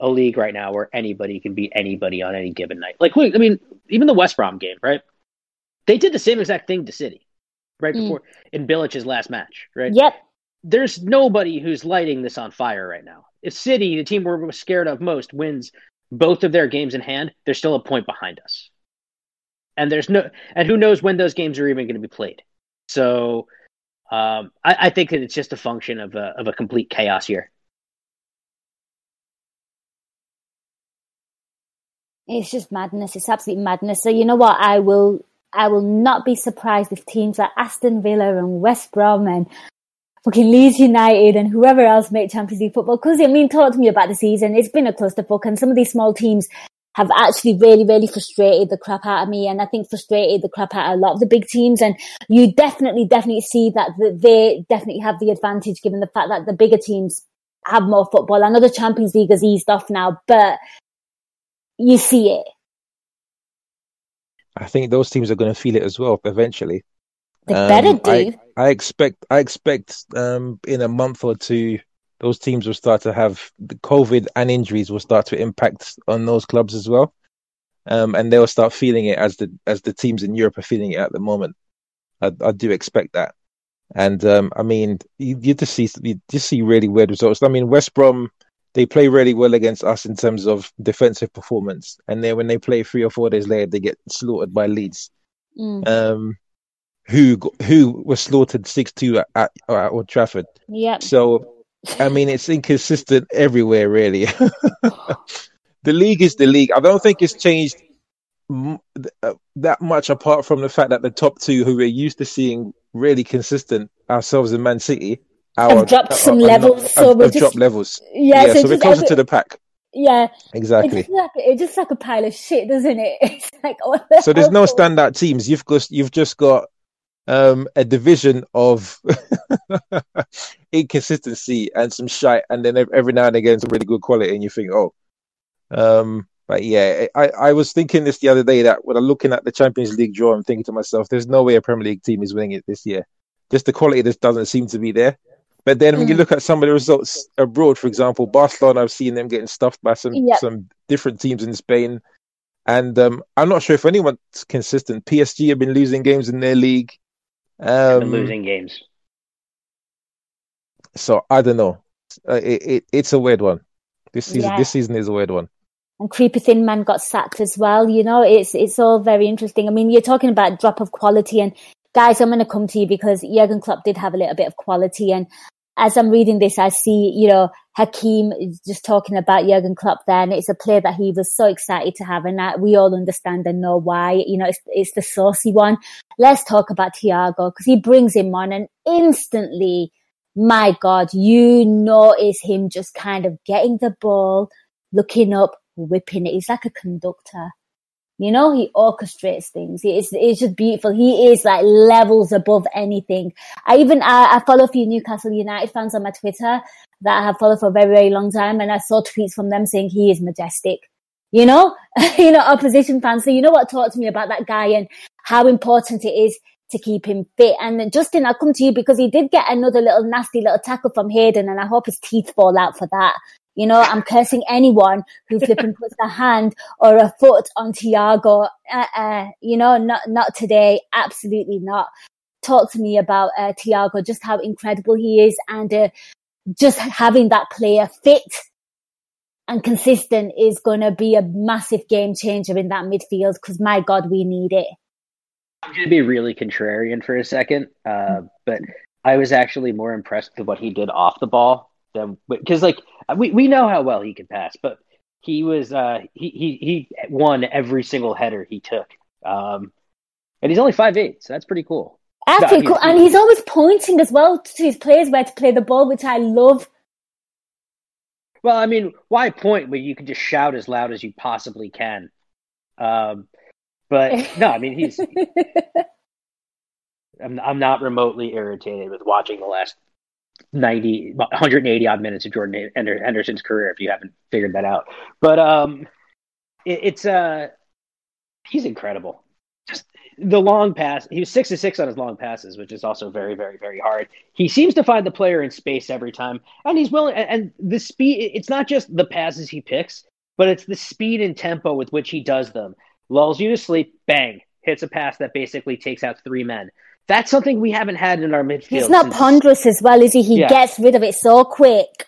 a league right now where anybody can beat anybody on any given night. Like, look, I mean, even the West Brom game, right? They did the same exact thing to City, right mm. before in Bilic's last match, right? Yep. There's nobody who's lighting this on fire right now. If City, the team we're scared of most, wins both of their games in hand, they're still a point behind us and there's no and who knows when those games are even going to be played. So um, I, I, think that it's just a function of a of a complete chaos here. It's just madness. It's absolute madness. So you know what? I will I will not be surprised if teams like Aston Villa and West Brom and fucking Leeds United and whoever else make Champions League football. Because I mean, talk to me about the season. It's been a clusterfuck, and some of these small teams have actually really, really frustrated the crap out of me. And I think frustrated the crap out of a lot of the big teams. And you definitely, definitely see that they definitely have the advantage given the fact that the bigger teams have more football. I know the Champions League has eased off now, but you see it. I think those teams are going to feel it as well eventually. They um, better do. I, I expect. I expect um, in a month or two those teams will start to have the COVID and injuries will start to impact on those clubs as well. Um, and they'll start feeling it as the as the teams in Europe are feeling it at the moment. I, I do expect that, and um, I mean, you, you just see you just see really weird results. I mean, West Brom they play really well against us in terms of defensive performance, and then when they play three or four days later, they get slaughtered by Leeds, mm. um, who who was slaughtered six two at, at, at Old Trafford. Yeah. So I mean, it's inconsistent everywhere, really. the league is the league. I don't think it's changed uh, that much apart from the fact that the top two, who we're used to seeing really consistent, ourselves in Man City, our, have dropped some uh, levels. so have, we're just, dropped levels. Yeah, yeah so, so we're closer to the pack. Yeah, exactly. It's just, like, it's just like a pile of shit, doesn't it? It's like so. There's no standout teams. You've got you've just got um, a division of inconsistency and some shite, and then every now and again some really good quality, and you think, oh, um, but yeah, I, I was thinking this the other day that when I'm looking at the Champions League draw, I'm thinking to myself, there's no way a Premier League team is winning it this year. Just the quality just doesn't seem to be there. But then when you mm. look at some of the results abroad, for example, Barcelona, I've seen them getting stuffed by some yep. some different teams in Spain. And um, I'm not sure if anyone's consistent. PSG have been losing games in their league. Um, losing games. So I don't know. Uh, it, it, it's a weird one. This season, yeah. this season is a weird one. And Creepy Thin Man got sacked as well. You know, it's it's all very interesting. I mean, you're talking about drop of quality, and guys, I'm going to come to you because Jurgen Klopp did have a little bit of quality, and as I'm reading this, I see, you know, Hakim just talking about Jurgen Klopp there, and it's a player that he was so excited to have, and that we all understand and know why. You know, it's, it's the saucy one. Let's talk about Thiago because he brings him on, and instantly, my God, you notice him just kind of getting the ball, looking up, whipping it. He's like a conductor. You know, he orchestrates things. It's, it's just beautiful. He is like levels above anything. I even, I, I follow a few Newcastle United fans on my Twitter that I have followed for a very, very long time. And I saw tweets from them saying he is majestic. You know, you know, opposition fans. So you know what? Talk to me about that guy and how important it is to keep him fit. And Justin, I'll come to you because he did get another little nasty little tackle from Hayden and I hope his teeth fall out for that. You know, I'm cursing anyone who flipping puts a hand or a foot on Thiago. Uh-uh, you know, not not today. Absolutely not. Talk to me about uh, Thiago, just how incredible he is, and uh, just having that player fit and consistent is going to be a massive game changer in that midfield. Because my God, we need it. I'm going to be really contrarian for a second, uh, but I was actually more impressed with what he did off the ball than because, like, we, we know how well he can pass, but he was uh, he, he he won every single header he took, um, and he's only five eight, so that's pretty cool. Absolutely cool, and he's always pointing as well to his players where to play the ball, which I love. Well, I mean, why point when you can just shout as loud as you possibly can? Um, but no, I mean he's. I'm I'm not remotely irritated with watching the last 90 180 odd minutes of Jordan Henderson's career if you haven't figured that out. But um it, it's uh he's incredible. Just the long pass. He was 6 to 6 on his long passes, which is also very very very hard. He seems to find the player in space every time and he's willing and the speed it's not just the passes he picks, but it's the speed and tempo with which he does them. Lulls you to sleep, bang, hits a pass that basically takes out three men that's something we haven't had in our midfield. He's not since, ponderous as well, is he? He yeah. gets rid of it so quick.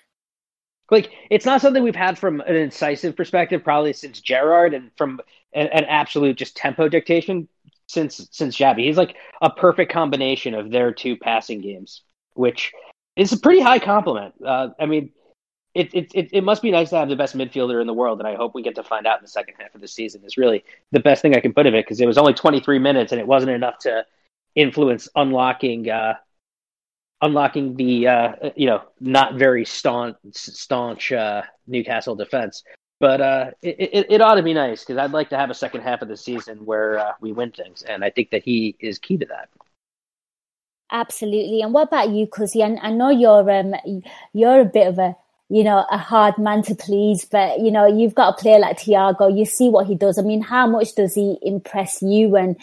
Like it's not something we've had from an incisive perspective, probably since Gerrard, and from an, an absolute just tempo dictation since since Xabi. He's like a perfect combination of their two passing games, which is a pretty high compliment. Uh, I mean, it, it, it, it must be nice to have the best midfielder in the world, and I hope we get to find out in the second half of the season. Is really the best thing I can put of it because it was only 23 minutes and it wasn't enough to influence unlocking uh, unlocking the uh, you know not very staunch staunch uh, Newcastle defense. But uh, it, it, it, ought to be nice because I'd like to have a second half of the season where uh, we win things, and I think that he is key to that. Absolutely. And what about you, Cuzzy? I, I know you're um, you're a bit of a you know a hard man to please, but you know you've got a player like Thiago. You see what he does. I mean, how much does he impress you? And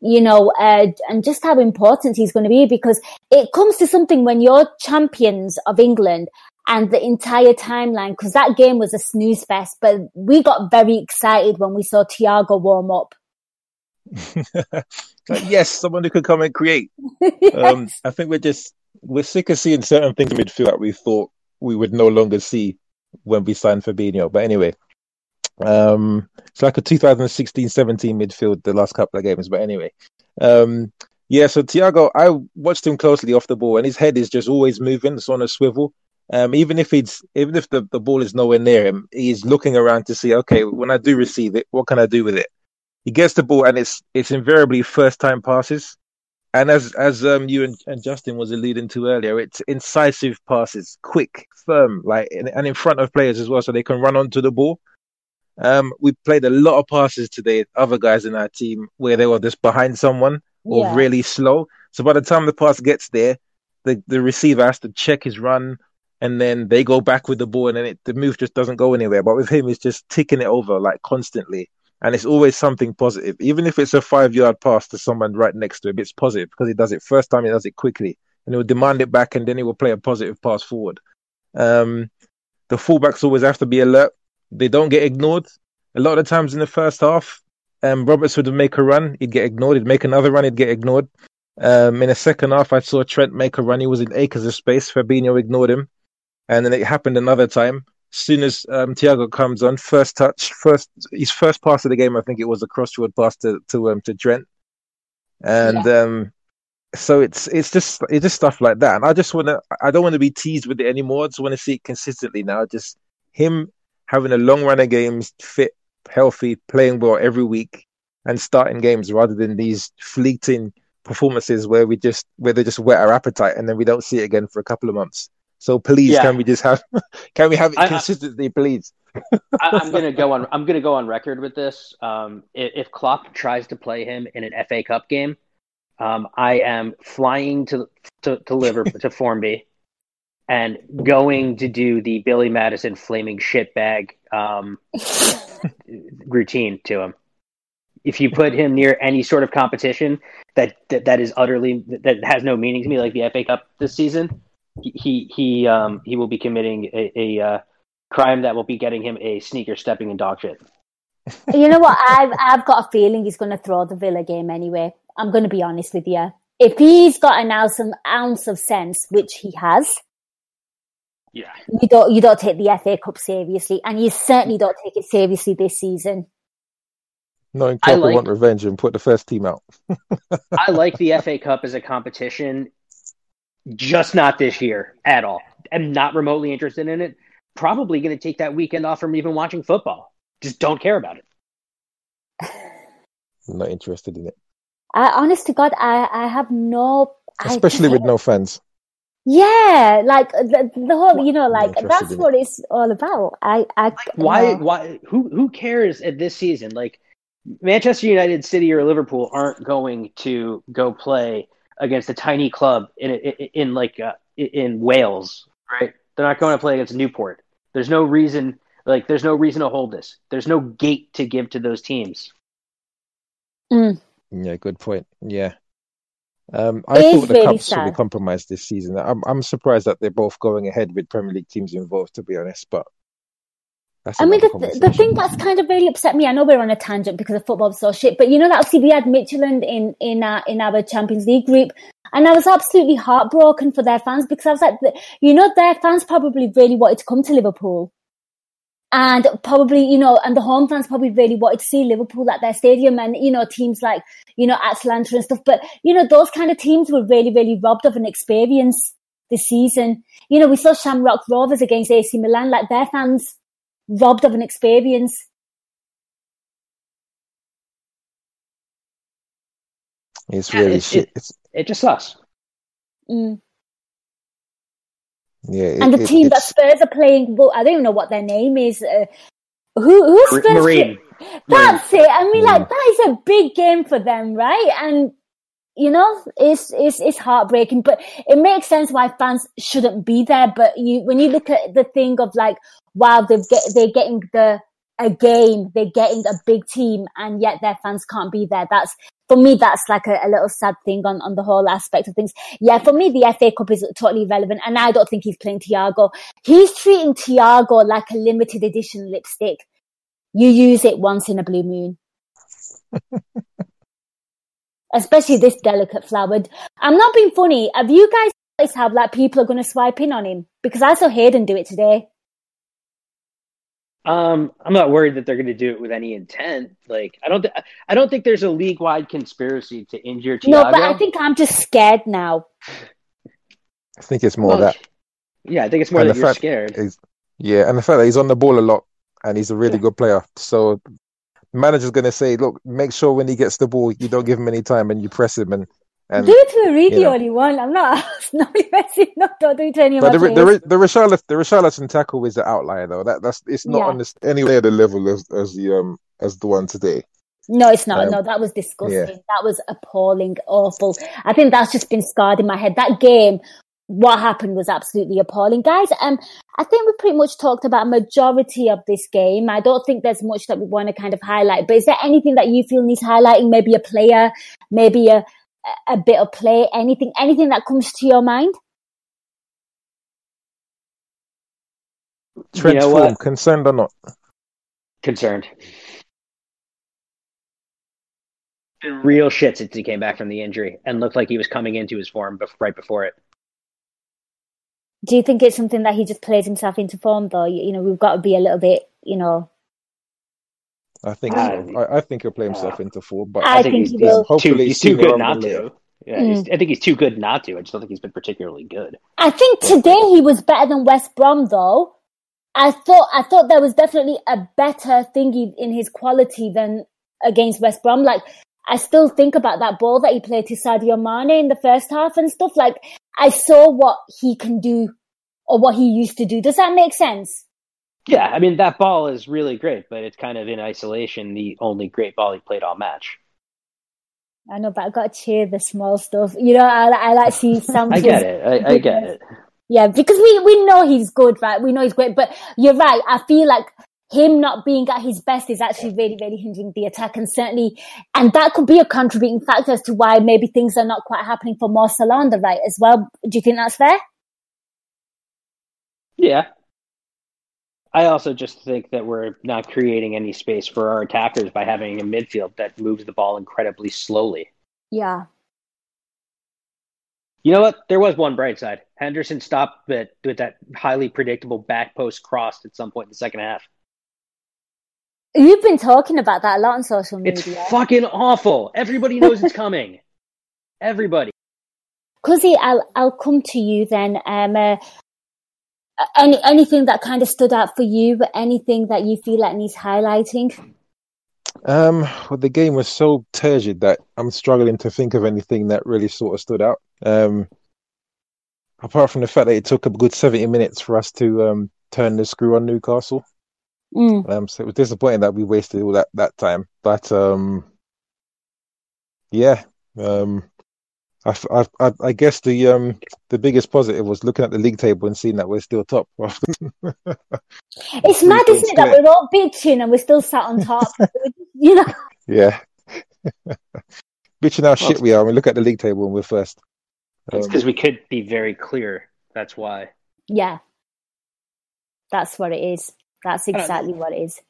you know, uh, and just how important he's going to be because it comes to something when you're champions of England and the entire timeline, because that game was a snooze fest, but we got very excited when we saw Thiago warm up. yes, someone who could come and create. yes. um, I think we're just we're sick of seeing certain things in midfield that we thought we would no longer see when we signed Fabinho. But anyway, um, it's like a 2016-17 midfield the last couple of games. But anyway, um, yeah. So Thiago, I watched him closely off the ball, and his head is just always moving. It's on a swivel. Um, even if he's even if the, the ball is nowhere near him, he's looking around to see, okay, when I do receive it, what can I do with it? He gets the ball, and it's it's invariably first time passes. And as as um, you and, and, Justin was alluding to earlier, it's incisive passes, quick, firm, like and in front of players as well, so they can run onto the ball. Um, we played a lot of passes today, other guys in our team, where they were just behind someone or yeah. really slow. So by the time the pass gets there, the, the receiver has to check his run and then they go back with the ball and then it, the move just doesn't go anywhere. But with him, it's just ticking it over like constantly. And it's always something positive. Even if it's a five yard pass to someone right next to him, it's positive because he does it first time, he does it quickly. And he will demand it back and then he will play a positive pass forward. Um, the fullbacks always have to be alert they don't get ignored. A lot of times in the first half, um, Roberts would make a run, he'd get ignored. He'd make another run, he'd get ignored. Um, in the second half, I saw Trent make a run. He was in acres of space. Fabinho ignored him, and then it happened another time. As soon as um, Thiago comes on, first touch, first his first pass of the game, I think it was a crossfield pass to to um, to Trent, and yeah. um, so it's it's just it's just stuff like that. And I just want to I don't want to be teased with it anymore. I just want to see it consistently now. Just him having a long run of games, fit, healthy, playing well every week, and starting games rather than these fleeting performances where we just where they just whet our appetite and then we don't see it again for a couple of months. So please, yeah. can we just have can we have it consistently, please? I, am gonna go on. I'm gonna go on record with this. Um, if, if Klopp tries to play him in an FA Cup game, um, I am flying to to, to Liverpool to Formby and going to do the Billy Madison flaming shitbag um, routine to him. If you put him near any sort of competition that, that that is utterly that has no meaning to me, like the FA Cup this season, he he um, he will be committing a, a uh, crime that will be getting him a sneaker stepping in dog shit. You know what? I've I've got a feeling he's going to throw the Villa game anyway. I'm going to be honest with you. If he's got an ounce, an ounce of sense, which he has, yeah. You don't you don't take the FA Cup seriously, and you certainly don't take it seriously this season. Knowing I Klopp like- want revenge and put the first team out. I like the FA Cup as a competition, just not this year at all. I'm not remotely interested in it. Probably going to take that weekend off from even watching football. Just don't care about it. I'm not interested in it, I, honest to God, I, I have no. Especially just- with no fans. Yeah, like the, the whole, you know, like that's in what it's all about. I, I, Why? no. Why? Who? Who cares at this season? Like Manchester United, City, or Liverpool aren't going to go play against a tiny club in in, in like uh, in Wales, right? They're not going to play against Newport. There's no reason. Like, there's no reason to hold this. There's no gate to give to those teams. Mm. Yeah, good point. Yeah. Um, I thought the really Cups should be compromised this season. I'm I'm surprised that they're both going ahead with Premier League teams involved, to be honest. But that's I mean, the, the thing that's kind of really upset me. I know we're on a tangent because of football's so shit, but you know that obviously we had Midtjylland in in our in our Champions League group, and I was absolutely heartbroken for their fans because I was like, you know, their fans probably really wanted to come to Liverpool, and probably you know, and the home fans probably really wanted to see Liverpool at their stadium, and you know, teams like you know Atalanta and stuff. But you know, those kind of teams were really really robbed of an experience this season. You know, we saw Shamrock Rovers against AC Milan, like their fans robbed of an experience. It's really it's- shit. it- It's It just sucks. Mm. Yeah. it- And the it- team that Spurs are playing, well, I don't even know what their name is. Uh, who who's Spurs? Marine. That's it. I mean, Mm. like that is a big game for them, right? And you know, it's it's it's heartbreaking, but it makes sense why fans shouldn't be there. But you, when you look at the thing of like, wow, they've get they're getting the a game, they're getting a big team, and yet their fans can't be there. That's for me, that's like a, a little sad thing on, on the whole aspect of things. Yeah, for me, the FA Cup is totally relevant, and I don't think he's playing Thiago. He's treating Thiago like a limited edition lipstick. You use it once in a blue moon. Especially this delicate flowered. I'm not being funny. Have you guys noticed how like people are going to swipe in on him? Because I saw Hayden do it today. Um, I'm not worried that they're going to do it with any intent. Like, I don't, th- I don't think there's a league-wide conspiracy to injure Thiago. No, but I think I'm just scared now. I think it's more Well, that. Yeah, I think it's more And that the you're scared. is- Yeah, and the fact that he's on the ball a lot and he's a really Yeah. good player. So manager's going to say, look, make sure when he gets the ball, you don't give him any time and you press him. And, and do it to Origi you know. all you want. I'm not. not messing. No, don't do it to any of but my the, the, players. the, Richarlison, the Richarlison tackle is the outlier, though. That that's it's not Yeah. on this, anywhere the level as, as the um as the one today. No, it's not. Um, no, that was disgusting. yeah. That was appalling, awful. I think that's just been scarred in my head. That game, what happened was absolutely appalling. Guys, um, I think we pretty much talked about majority of this game. I don't think there's much that we want to kind of highlight, but is there anything that you feel needs highlighting? Maybe a player, maybe a, a bit of play, anything, anything that comes to your mind? Trent's know concerned or not? Concerned. Been real shit since he came back from the injury and looked like he was coming into his form bef- right before it. Do you think it's something that he just plays himself into form though? You, you know, we've got to be a little bit, you know, I think Uh. I, I think he'll play himself into form, but I I, think think, he he's, will. he's too, he's too good not to. Yeah, Mm. he's, I think he's too good not to. I just don't think he's been particularly good. I think today he was better than West Brom though. I thought I thought there was definitely a better thingy in his quality than against West Brom. Like I still think about that ball that he played to Sadio Mane in the first half and stuff. Like I saw what he can do or what he used to do. Does that make sense? Yeah, I mean that ball is really great, but it's kind of in isolation the only great ball he played all match. I know, but I got to cheer the small stuff. You know, I, I like to see some. I get it. I, I get it. Yeah, because we, we know he's good, right? We know he's great, but you're right. I feel like him not being at his best is actually really, really hindering the attack and certainly, and that could be a contributing factor as to why maybe things are not quite happening for Salah on the right as well. Do you think that's fair? Yeah. I also just think that we're not creating any space for our attackers by having a midfield that moves the ball incredibly slowly. Yeah. You know what? There was one bright side. Henderson stopped with, with that highly predictable back post crossed at some point in the second half. You've been talking about that a lot on social media. It's fucking awful. Everybody knows it's coming. Everybody. Cuzzy, I'll I'll come to you then. Um, uh, any anything that kind of stood out for you, anything that you feel like needs highlighting? Um, well, the game was so turgid that I'm struggling to think of anything that really sort of stood out. Um, apart from the fact that it took a good 70 minutes for us to um, turn the screw on Newcastle. Mm. Um, so it was disappointing that we wasted all that, that time. But um, yeah, um, I, I, I, I guess the um, the biggest positive was looking at the league table and seeing that we're still top. It's mad, isn't it, that we're all bitching and we're still sat on top. you know, yeah. bitching how shit we are. We look at the league table and we're first. It's Um, because we could be very clear. That's why. yeah, that's what it is. That's don't exactly what it is.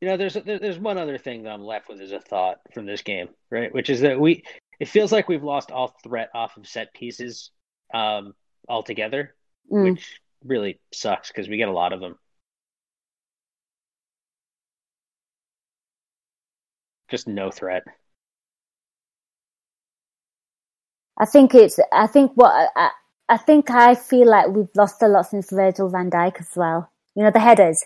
You know, there's there's one other thing that I'm left with as a thought from this game, right? Which is that we it feels like we've lost all threat off of set pieces um, altogether, Mm. which really sucks because we get a lot of them. Just no threat. I think it's. I think what I, I think I feel like we've lost a lot since Virgil Van Dijk as well. You know the headers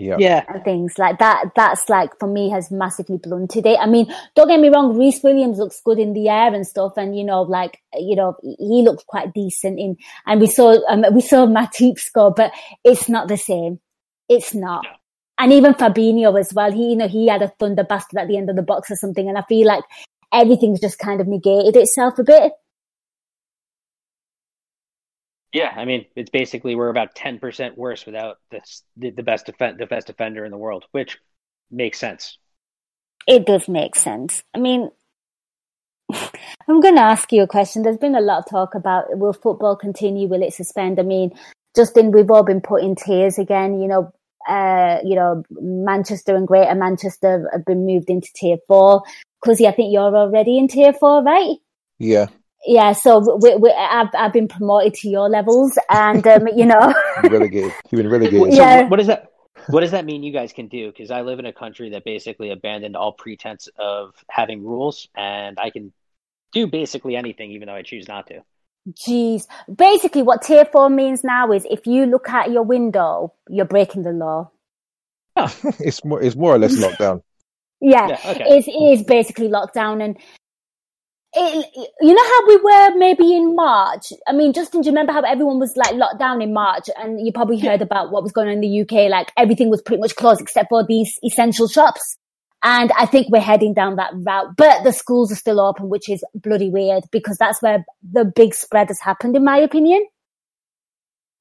yeah. Yeah, and things like that. That's like for me has massively blunted it. I mean, don't get me wrong. Rhys Williams looks good in the air and stuff, and you know, like you know, he looked quite decent in. And we saw um, we saw Matip score, but it's not the same. It's not. No. And even Fabinho as well. He you know he had a thunder bastard at the end of the box or something, and I feel like everything's just kind of negated itself a bit. Yeah. I mean, it's basically we're about ten percent worse without this, the the best defen- the best defender in the world, which makes sense. It does make sense. I mean, I'm going to ask you a question. There's been a lot of talk about will football continue? Will it suspend? I mean, Justin, we've all been put in tears again. You know, uh, you know, Manchester and Greater Manchester have been moved into tier four. Cuzzy, I think you're already in tier four, right? Yeah. Yeah. So we, we, I've, I've been promoted to your levels and, um, you know, Relegated. You've been relegated. So Yeah. what, what does that what does that mean you guys can do? Because I live in a country that basically abandoned all pretense of having rules, and I can do basically anything, even though I choose not to. Jeez. Basically, what tier four means now is if you look out your window, you're breaking the law. it's more it's more or less lockdown. Yeah, Yeah, okay. it's, it is basically lockdown. And it, you know how we were maybe in March? I mean, Justin, do you remember how everyone was like locked down in March? And you probably heard about what was going on in the UK. Like everything was pretty much closed except for these essential shops. And I think we're heading down that route. But the schools are still open, which is bloody weird because that's where the big spread has happened, in my opinion.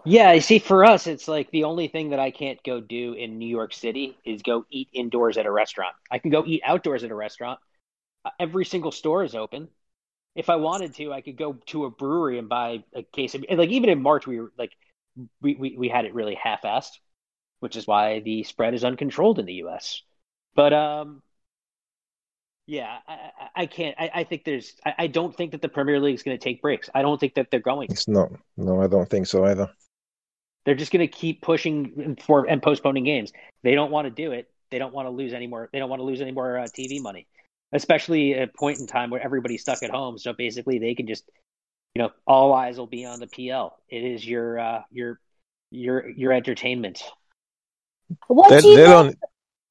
Yeah, you see, for us, it's like the only thing that I can't go do in New York City is go eat indoors at a restaurant. I can go eat outdoors at a restaurant. Uh, every single store is open. If I wanted to, I could go to a brewery and buy a case of and, like even in March we were like we, we, we had it really half assed, which is why the spread is uncontrolled in the US. But um yeah, I, I, can't I, I think there's I, I don't think that the Premier League is gonna take breaks. I don't think that they're going. It's not. No, I don't think so either. They're just going to keep pushing for and postponing games. They don't want to do it. They don't want to lose any more. They don't want to lose any more uh, TV money, especially at a point in time where everybody's stuck at home. So basically, they can just, you know, all eyes will be on the PL. It is your uh, your your your entertainment. What They, do you they don't.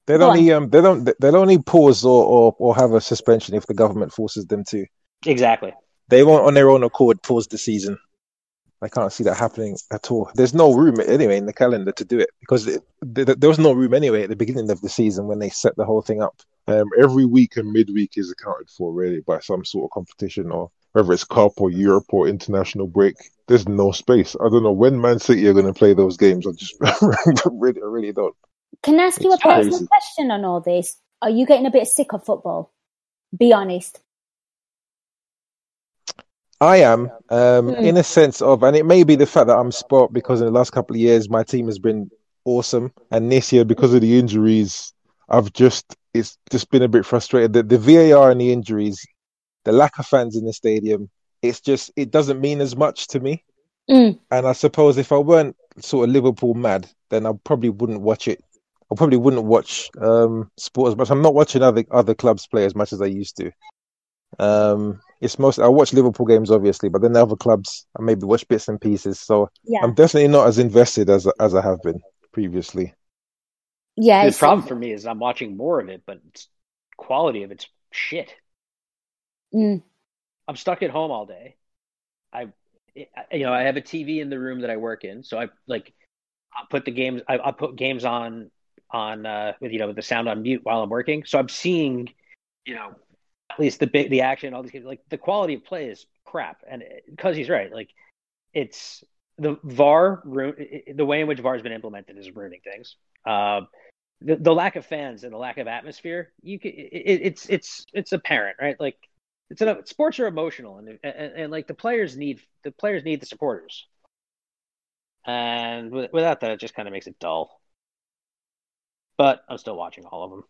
They Go don't. Um. They don't. They'll only pause or, or or have a suspension if the government forces them to. Exactly. They won't, on their own accord, pause the season. I can't see that happening at all. There's no room anyway in the calendar to do it because it, th- there was no room anyway at the beginning of the season when they set the whole thing up. Um, every week and midweek is accounted for really by some sort of competition or whether it's cup or Europe or international break. There's no space. I don't know when Man City are going to play those games. I just really, I really don't. Can I ask you a It's personal crazy. question on all this? Are you getting a bit sick of football? Be honest. I am, um, Hmm. in a sense of, and it may be the fact that I'm spoilt because in the last couple of years my team has been awesome, and this year because of the injuries, I've just it's just been a bit frustrated. The, the VAR and the injuries, the lack of fans in the stadium, it's just it doesn't mean as much to me. Mm. And I suppose if I weren't sort of Liverpool mad, then I probably wouldn't watch it I probably wouldn't watch um, sport as much. I'm not watching other other clubs play as much as I used to. Um, it's most I watch Liverpool games obviously, but then the other clubs I maybe watch bits and pieces. So Yeah. I'm definitely not as invested as as I have been previously. Yeah, the problem for me is I'm watching more of it, but it's, quality of it's shit. Mm, I'm stuck at home all day. I, you know, I have a TV in the room that I work in, so I like, I put the games, I, I put games on, on uh, with you know with the sound on mute while I'm working, so I'm seeing, you know, at least the big the action, all these games. Like the quality of play is crap, and because he's right, like it's the VAR, the way in which VAR has been implemented is ruining things. Uh, the, the lack of fans and the lack of atmosphere, you can, it, it's it's it's apparent, right? Like it's an, sports are emotional, and, and and like the players need the players need the supporters, and with, without that, it just kind of makes it dull. But I'm still watching all of them.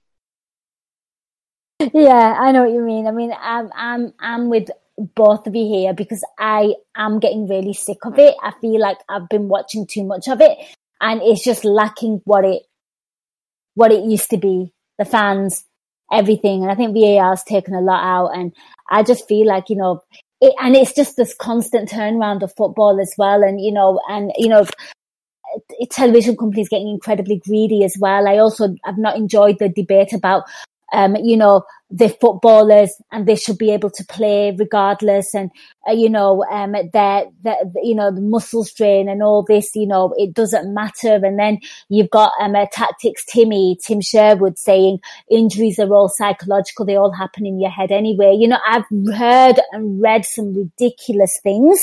yeah, I know what you mean. I mean, I'm I'm I'm with both of you here because I am getting really sick of it. I feel like I've been watching too much of it, and it's just lacking what it what it used to be. The fans, everything, and I think VAR has taken a lot out. And I just feel like you know, it, and it's just this constant turnaround of football as well. And you know, and you know, television companies getting incredibly greedy as well. I also have not enjoyed the debate about, um, you know, the footballers and they should be able to play regardless, and uh, you know, um, their, their, you know, the muscle strain and all this, you know, it doesn't matter. And then you've got um, a tactics Timmy, Tim Sherwood saying injuries are all psychological; they all happen in your head anyway. You know, I've heard and read some ridiculous things,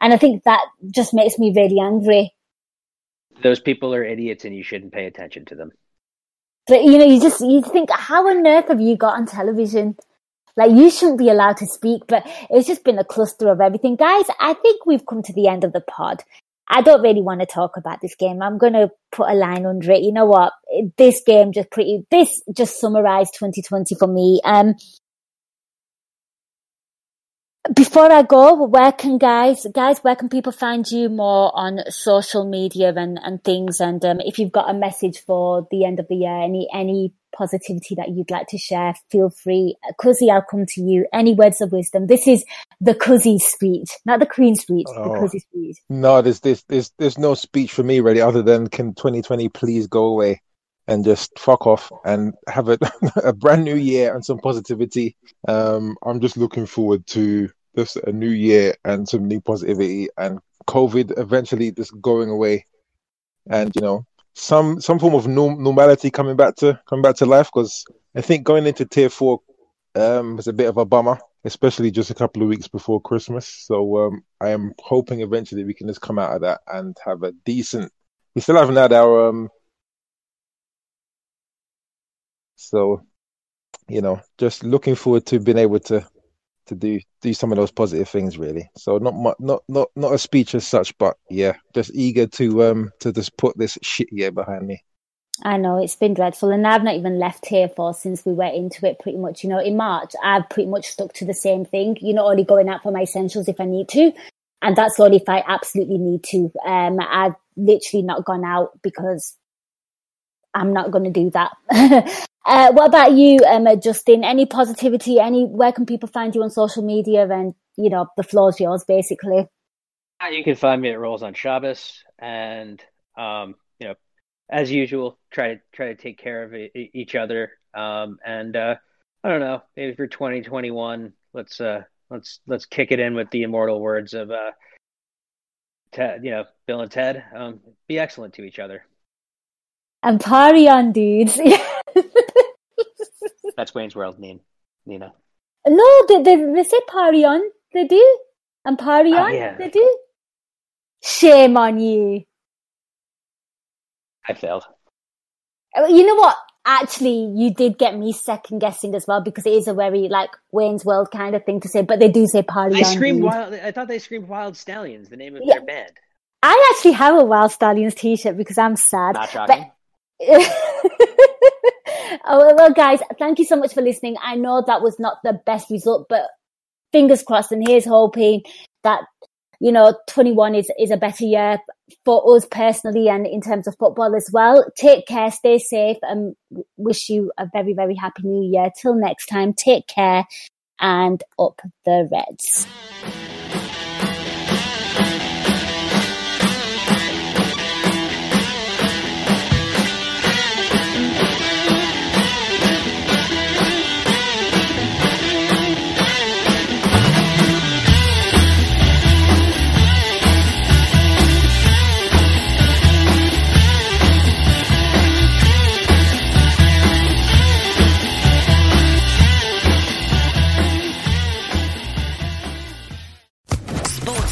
and I think that just makes me really angry. Those people are idiots, and you shouldn't pay attention to them. But you know, you just you think, how on earth have you got on television? Like you shouldn't be allowed to speak, but it's just been a cluster of everything, guys. I think we've come to the end of the pod. I don't really want to talk about this game. I'm going to put a line under it. You know what? This game just pretty. This just summarized 2020 for me. Um, before I go, where can guys, guys, where can people find you more on social media and, and things? And um, if you've got a message for the end of the year, any any positivity that you'd like to share, feel free. Cuzzy, I'll come to you. Any words of wisdom? This is the Cuzzy speech, not the Queen speech, the Oh. Cuzzy speech. No, there's there's there's there's no speech for me really, other than can 2020 please go away and just fuck off and have a a brand new year and some positivity. Um, I'm just looking forward to just a new year and some new positivity and COVID eventually just going away, and you know some some form of norm, normality coming back to coming back to life. Because I think going into tier four um, was a bit of a bummer, especially just a couple of weeks before Christmas. So um, I am hoping eventually we can just come out of that and have a decent. We still haven't had our um. So, you know, just looking forward to being able to to do do some of those positive things really. So not not not not a speech as such, but yeah, just eager to um to just put this shit year behind me. I know it's been dreadful, and I've not even left here for since we went into it. Pretty much, you know, in March, I've pretty much stuck to the same thing. You know, only going out for my essentials if I need to, and that's only if I absolutely need to. Um, I've literally not gone out because I'm not going to do that. uh, what about you, Emma, Justin? Any positivity? Any? Where can people find you on social media? And you know, the floor's yours, basically. Uh, You can find me at Rolls on Shabbos, and um, you know, as usual, try to try to take care of e- each other. Um, and uh, I don't know, maybe for 2021, let's uh, let's let's kick it in with the immortal words of uh, Ted, you know, Bill and Ted. Um, be excellent to each other. And party on, dudes. That's Wayne's World, Nina. Nina. No, they, they, they say party on. They do. And party Oh, on. yeah. They do. Shame on you. I failed. Uh, You know what? Actually, you did get me second guessing as well because it is a very like Wayne's World kind of thing to say, but they do say party I on. screamed dude. wild. I thought they screamed Wild Stallions, the name of Yeah. their band. I actually have a Wild Stallions t-shirt because I'm sad. Not shocking. oh, well, guys, thank you so much for listening. I know that was not the best result, but fingers crossed. And here's hoping that you know, 21 is, is a better year for us personally and in terms of football as well. Take care, stay safe, and wish you a very, very happy new year. Till next time, take care and up the Reds.